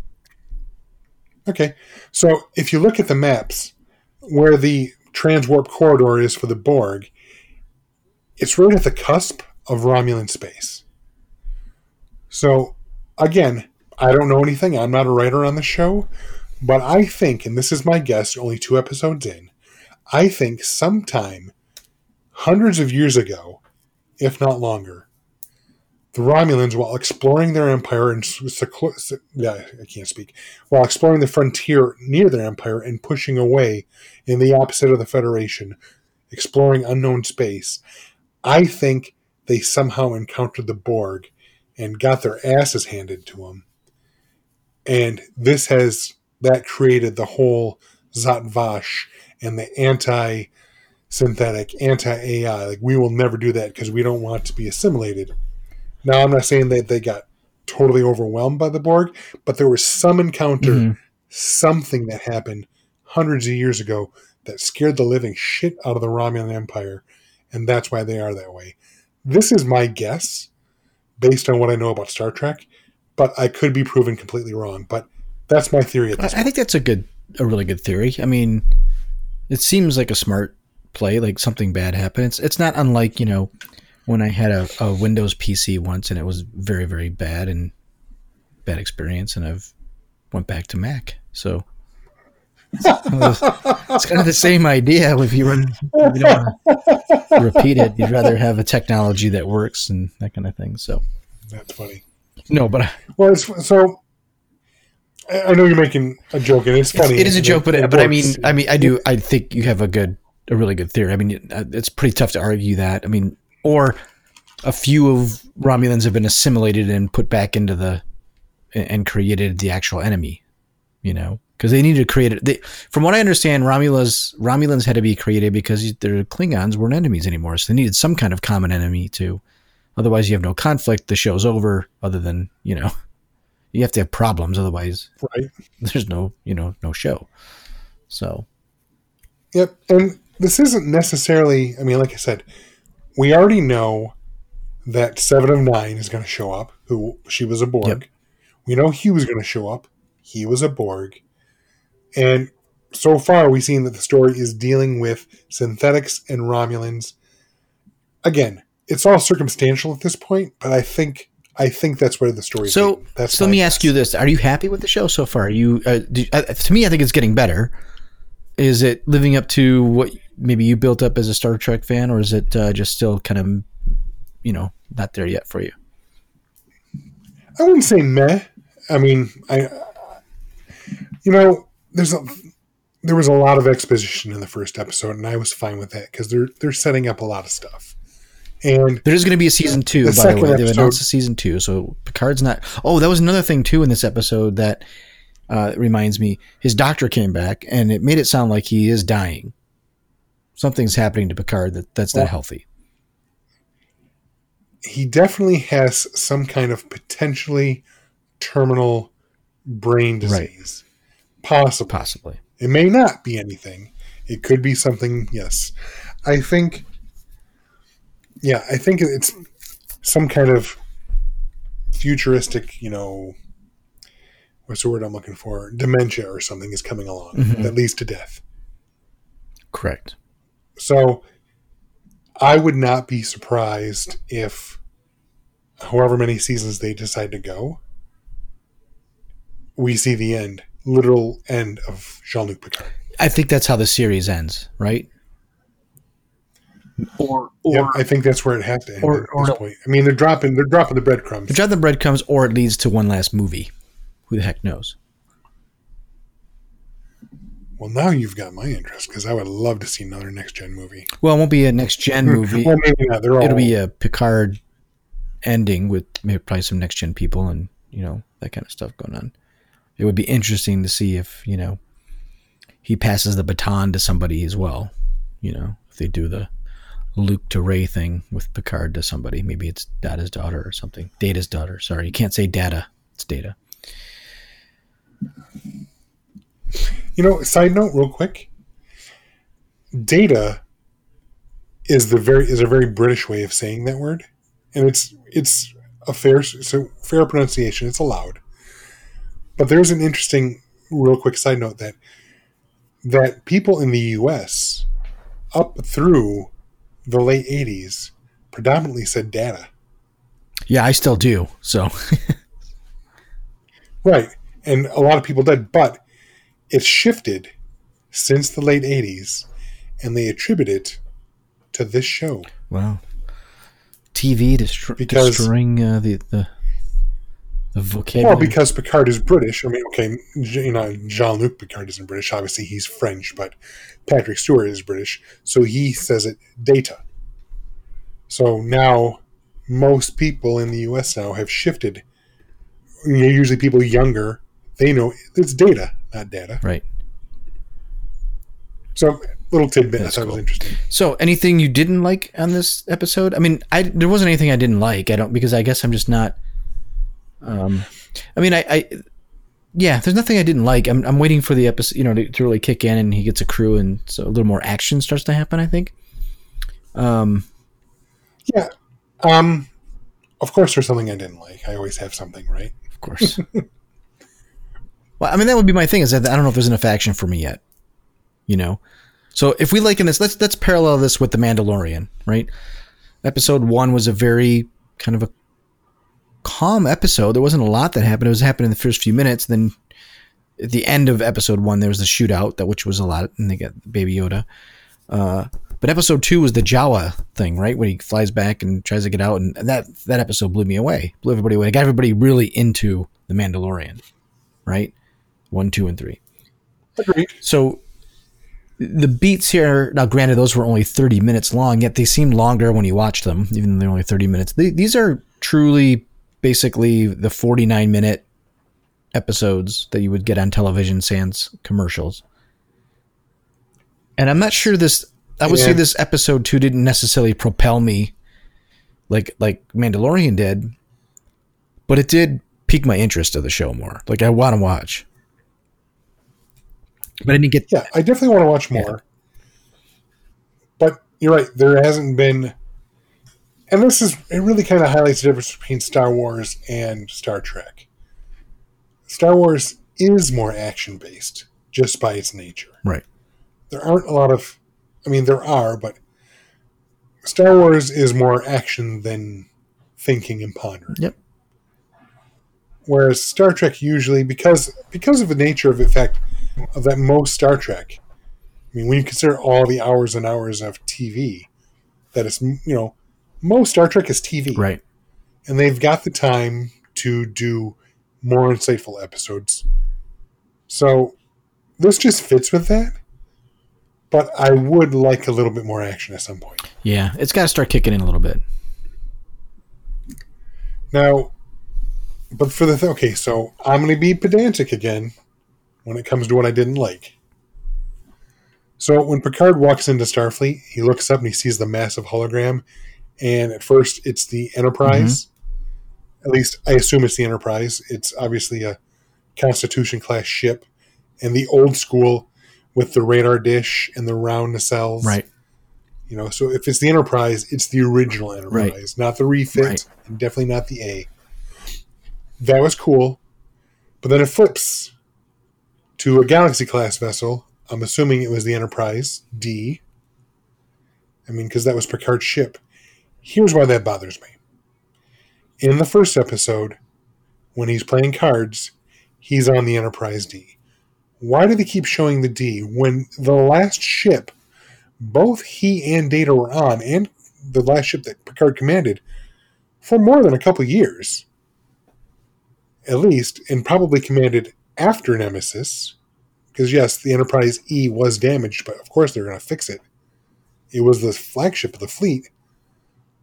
Okay. So if you look at the maps where the transwarp corridor is for the Borg, it's right at the cusp of Romulan space. So again, I don't know anything. I'm not a writer on the show, but I think, and this is my guess, only two episodes in, I think sometime hundreds of years ago, if not longer, the Romulans, while exploring their empire and yeah, I can't speak, while exploring the frontier near their empire and pushing away in the opposite of the Federation, exploring unknown space, I think they somehow encountered the Borg and got their asses handed to them. And this has that created the whole Zat Vash and the anti synthetic, anti AI. Like we will never do that because we don't want to be assimilated. Now I'm not saying that they got totally overwhelmed by the Borg, but there was some encounter, Mhm. something that happened hundreds of years ago that scared the living shit out of the Romulan Empire, and that's why they are that way. This is my guess, based on what I know about Star Trek, but I could be proven completely wrong. But that's my theory at I, this I think that's a good, a really good theory. I mean, it seems like a smart play. Like something bad happened. It's it's not unlike you know when I had a, a Windows PC once and it was very very bad and bad experience, and I've went back to Mac. So. It's kind, of, it's kind of the same idea. If you run, you don't want to repeat it, you'd rather have a technology that works and that kind of thing. So, That's funny. no, but Well, it's so. I I know you're making a joke, and it's funny. it is a joke, but it but I mean. I mean, I do. I think you have a good, a really good theory. I mean, uh, it's pretty tough to argue that. I mean, or a few of Romulans have been assimilated and put back into the and created the actual enemy. You know, because they needed to create it. They, from what I understand, Romulans Romulans had to be created because their Klingons weren't enemies anymore, so they needed some kind of common enemy too. Otherwise, you have no conflict. The show's over. Other than you know, you have to have problems. Otherwise, right. there's no you know no show. So Yep. And this isn't necessarily, I mean, like I said, we already know that Seven of Nine is going to show up, who she was a Borg. Yep. We know Hugh was going to show up. He was a Borg. And so far, we've seen that the story is dealing with synthetics and Romulans. Again, it's all circumstantial at this point, but I think I think that's where the story. so that's so let me ask you this: Are you happy with the show so far? Are you uh, do, uh, to me, I think it's getting better. Is it living up to what maybe you built up as a Star Trek fan, or is it uh, just still kind of you know not there yet for you? I wouldn't say meh. I mean, I, you know, there's a, there was a lot of exposition in the first episode, and I was fine with that because they're they're setting up a lot of stuff. And There is going to be a season two, The by the way. They've announced a season two, so Picard's not. Oh, that was another thing too in this episode that uh, reminds me. His doctor came back, and it made it sound like he is dying. Something's happening to Picard that that's not Well, healthy. he definitely has some kind of potentially terminal brain disease. Possible. Possibly. It may not be anything. It could be something. Yes, I think. Yeah, I think it's some kind of futuristic. You know, what's the word I'm looking for? Dementia or something is coming along Mhm. that leads to death. Correct. So, I would not be surprised if, however many seasons they decide to go, we see the end, literal end of Jean Luc Picard. I think that's how the series ends, right? Or or Yep, I think that's where it has to end or- at or this no- point. I mean, they're dropping they're dropping the breadcrumbs. The Drive the breadcrumbs, or it leads to one last movie. Who the heck knows? Well, now you've got my interest because I would love to see another next gen movie. Well, it won't be a next gen movie. Well, maybe not. They're all It'll be a Picard ending with maybe probably some next gen people and you know that kind of stuff going on. It would be interesting to see if you know he passes the baton to somebody as well. You know, if they do the Luke to Rey thing with Picard to somebody, maybe it's Data's daughter or something. Data's daughter. Sorry, you can't say Data. It's Data. You know, side note, real quick. Data is the very is a very British way of saying that word, and it's it's a fair so fair pronunciation. It's allowed, but there's an interesting, real quick side note that that people in the U.S. up through the late '80s predominantly said data, Yeah, I still do. So right? And a lot of people did, but it's shifted since the late '80s, and they attribute it to this show. wow, TV destro- Because- destroying uh, the the the vocabulary. Well, because Picard is British. I mean, okay, you know, Jean Luc Picard isn't British. Obviously, he's French, but Patrick Stewart is British, so he says it data. So now, most people in the U.S. now have shifted. Usually, people younger they know it's data, not data. right. So, little tidbit That's I thought cool. was interesting. So, anything you didn't like on this episode? I mean, I there wasn't anything I didn't like. I don't because I guess I'm just not. Um, I mean, I, I yeah, there's nothing I didn't like. I'm I'm waiting for the episode, you know, to, to really kick in and he gets a crew and so a little more action starts to happen. I think. Um, Yeah. Um. Of course, there's something I didn't like. I always have something, right? of course. well, I mean, that would be my thing is that I don't know if there's enough action for me yet. You know, so if we liken this, let's let's parallel this with the Mandalorian, right? Episode one was a very kind of a calm episode. There wasn't a lot that happened. It was happening in the first few minutes. Then at the end of episode one, there was the shootout that which was a lot, and they got Baby Yoda. Uh, but episode two was the Jawa thing, right? When he flies back and tries to get out, and that that episode blew me away, blew everybody away. It got everybody really into the Mandalorian, right? One, two, and three. Agreed. So the beats here, now granted, those were only 30 minutes long, yet they seemed longer when you watched them, even though they're only 30 minutes. They, these are truly basically the 49 minute episodes that you would get on television sans commercials. And I'm not sure this, I would say this episode two didn't necessarily propel me like, like Mandalorian did, but it did pique my interest of the show more. Like I want to watch. But I didn't get Yeah, I definitely want to watch more. But you're right, there hasn't been and this is it really kind of highlights the difference between Star Wars and Star Trek. Star Wars is more action based just by its nature. right. There aren't a lot of I mean there are, but Star Wars is more action than thinking and pondering. Yep. Whereas Star Trek usually because because of the nature of the fact of that most Star Trek, I mean, when you consider all the hours and hours of TV, that is, you know, most Star Trek is TV, Right. and they've got the time to do more insightful episodes. So this just fits with that. But I would like a little bit more action at some point. Yeah, it's got to start kicking in a little bit. Now, but for the th- okay, so I'm going to be pedantic again when it comes to what I didn't like. So when Picard walks into Starfleet, he looks up and he sees the massive hologram, and at first it's the Enterprise. Mm-hmm. At least I assume it's the Enterprise. It's obviously a Constitution class ship, and the old school with the radar dish and the round nacelles. Right. You know, so if it's the Enterprise, it's the original Enterprise, not the refit, Right. and definitely not the A. That was cool, but then it flips to a Galaxy class vessel. I'm assuming it was the Enterprise D. I mean, because that was Picard's ship. Here's why that bothers me. In the first episode, when he's playing cards, he's on the Enterprise D. Why do they keep showing the D when the last ship both he and Data were on, and the last ship that Picard commanded, for more than a couple years. At least, and probably commanded after Nemesis. Because, yes, the Enterprise E was damaged, but of course they're going to fix it. It was the flagship of the fleet.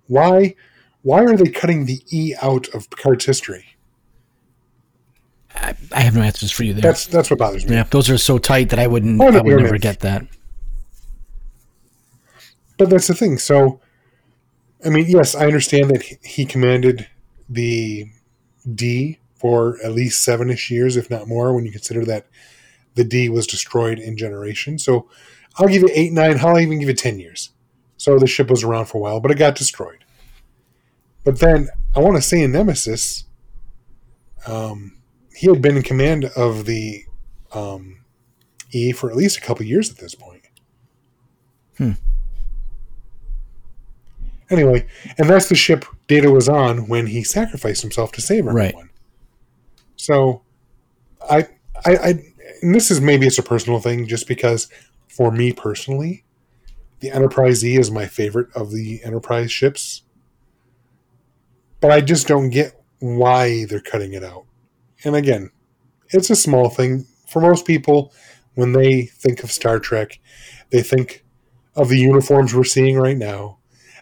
Why, why are they cutting the E out of Picard's history? I, I have no answers for you there. That's that's what bothers me. yeah, those are so tight that I wouldn't. Oh, no, I would never get that. But that's the thing. So, I mean, yes, I understand that he- commanded the D for at least seven ish years, if not more, when you consider that the D was destroyed in generation. So, I'll give you eight, nine. I'll even give it 10 years. So, the ship was around for a while, but it got destroyed. But then, I want to say in Nemesis, um, he had been in command of the um, E for at least a couple years at this point. Hmm. Anyway, and that's the ship Data was on when he sacrificed himself to save everyone. Right. So, I, I, I, and this is maybe it's a personal thing, just because for me personally, the Enterprise E is my favorite of the Enterprise ships. But I just don't get why they're cutting it out. And again, it's a small thing for most people. When they think of Star Trek, they think of the uniforms we're seeing right now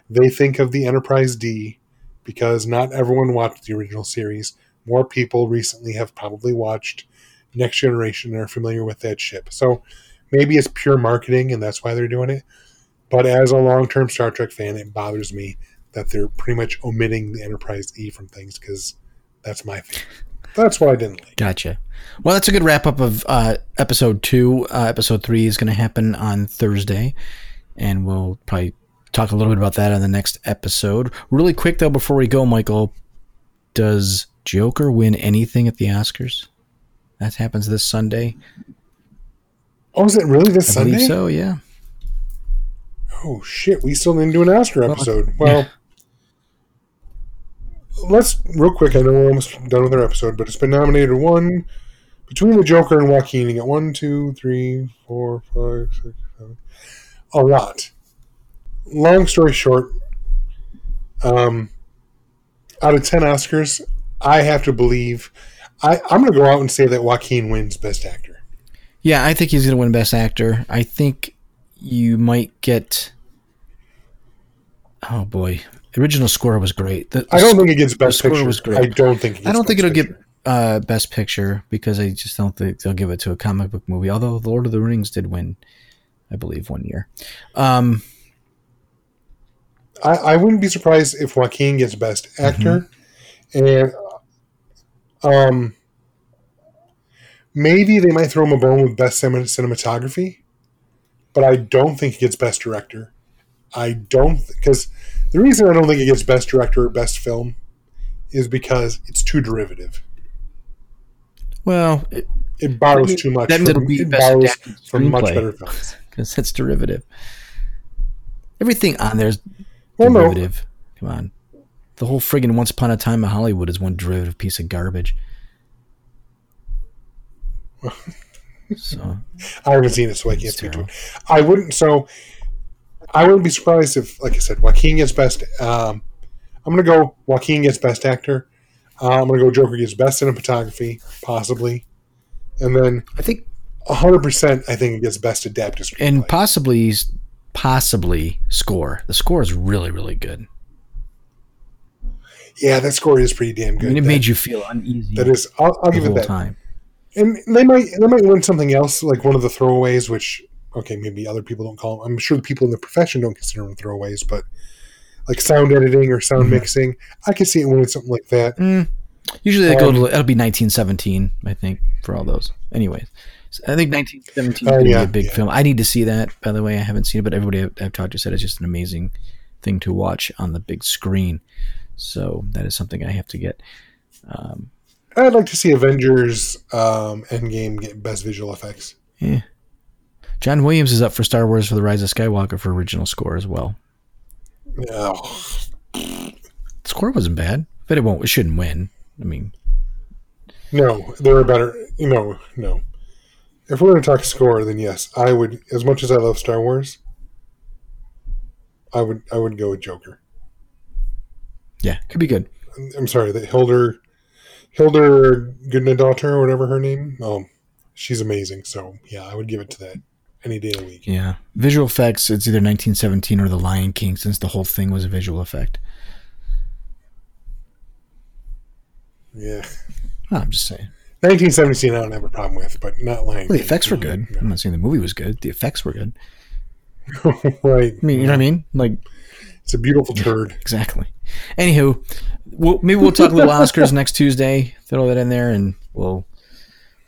they think of the Enterprise D because not everyone watched the original series. More people recently have probably watched Next Generation and are familiar with that ship. So maybe it's pure marketing and that's why they're doing it. But as a long term Star Trek fan, it bothers me that they're pretty much omitting the Enterprise E from things because that's my favorite. That's what I didn't like. Gotcha. Well, that's a good wrap up of uh, episode two. Uh, episode three is going to happen on Thursday, and we'll probably talk a little bit about that on the next episode. Really quick though, before we go, Michael, does Joker win anything at the Oscars? That happens this Sunday. Oh, is it really this I Sunday? believe so. Yeah. Oh shit, we still didn't do an Oscar episode. Well, let's real quick. I know we're almost done with our episode, but it's been nominated one between the Joker and Joaquin. You got one, two, three, four, five, six, seven, a lot. Long story short, um, out of ten Oscars, I have to believe. I, I'm going to go out and say that Joaquin wins Best Actor. Yeah, I think he's going to win Best Actor. I think you might get. Oh boy, the original score was great. The, I don't think it gets Best score Picture. was great. I don't think. It gets I don't think it'll get uh, Best Picture because I just don't think they'll give it to a comic book movie. Although Lord of the Rings did win, I believe, one year. Um, I, I wouldn't be surprised if Joaquin gets Best Actor, and um, maybe they might throw him a bone with Best Cinematography, but I don't think he gets Best Director. I don't because the reason I don't think it gets Best Director or Best Film is because it's too derivative. well, it, It borrows too much. that from, it'll be it Best borrows from much better films. because it's derivative. Everything on there's Well, no. derivative. Come on, the whole friggin' Once Upon a Time in Hollywood is one derivative piece of garbage. so I haven't seen it, so I can't speak to it. I wouldn't. So I wouldn't be surprised if, like I said, Joaquin gets best. Um, I'm going to go Joaquin gets best actor. Uh, I'm going to go Joker gets best cinematography, possibly, and then I think 100. percent I think it gets best adapted screenplay. and possibly possibly score. The score is really really good. yeah, that score is pretty damn I good. mean, it That- made you feel uneasy that is. I'll, I'll the give it that. time. And they might they might win something else, like one of the throwaways, which okay, maybe other people don't call them. I'm sure the people in the profession don't consider them throwaways, but like sound editing or sound Mhm. mixing, I could see it winning something like that. Mm, usually they go Um, to it'll be 1917, I think, for all those. Anyways, so I think 1917 is Oh, gonna yeah, be a big yeah. film. I need to see that. By the way, I haven't seen it, but everybody I've, I've talked to said it's just an amazing thing to watch on the big screen. So that is something I have to get. Um, I'd like to see Avengers um, Endgame get best visual effects. yeah. John Williams is up for Star Wars for the Rise of Skywalker for original score as well. Oh, The score wasn't bad, but it won't. It shouldn't win. I mean, no, there are better. No, no. If we're going to talk score, then yes, I would. As much as I love Star Wars, I would I would go with Joker. Yeah, could be good. I'm sorry, that Hildur Hildur Guðnadóttir or whatever her name. Um, she's amazing. So yeah, I would give it to that any day of the week. Yeah, visual effects. It's either 1917 or The Lion King, since the whole thing was a visual effect. Yeah, Oh, I'm just saying. 1917 I don't have a problem with, but not Lion. Well, the King. effects were good. I'm not saying the movie was good. The effects were good. right. I mean, you know what I mean? Like It's a beautiful turd. exactly. Anywho, we'll, maybe we'll talk a little Oscars next Tuesday. Throw that in there, and we'll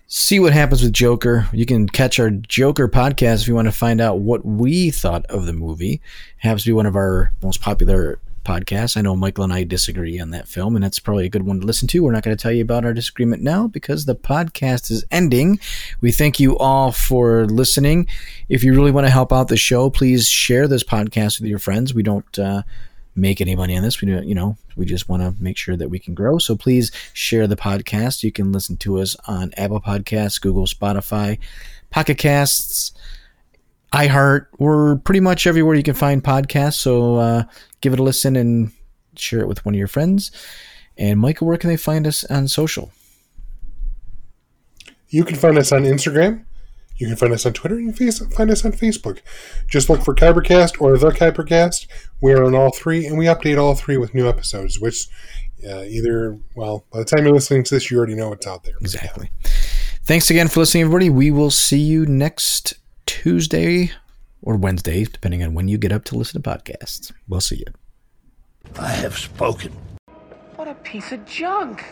see what happens with Joker. You can catch our Joker podcast if you want to find out what we thought of the movie. It happens to be one of our most popular podcasts. I know Michael and I disagree on that film, and that's probably a good one to listen to. We're not going to tell you about our disagreement now because the podcast is ending. We thank you all for listening. If you really want to help out the show, please share this podcast with your friends. We don't. Uh, make any money on this. We do, you know, we just want to make sure that we can grow. So please share the podcast. You can listen to us on Apple Podcasts, Google, Spotify, Pocket Casts, iHeart. We're pretty much everywhere you can find podcasts. So uh, give it a listen and share it with one of your friends. And Michael, where can they find us on social? You can find us on Instagram. You can find us on Twitter. You can face- find us on Facebook. Just look for Kybercast or The Kybercast. We are on all three, and we update all three with new episodes, which uh, either, well, by the time you're listening to this, you already know what's out there. Exactly. Thanks again for listening, everybody. We will see you next Tuesday or Wednesday, depending on when you get up to listen to podcasts. We'll see you. I have spoken. What a piece of junk.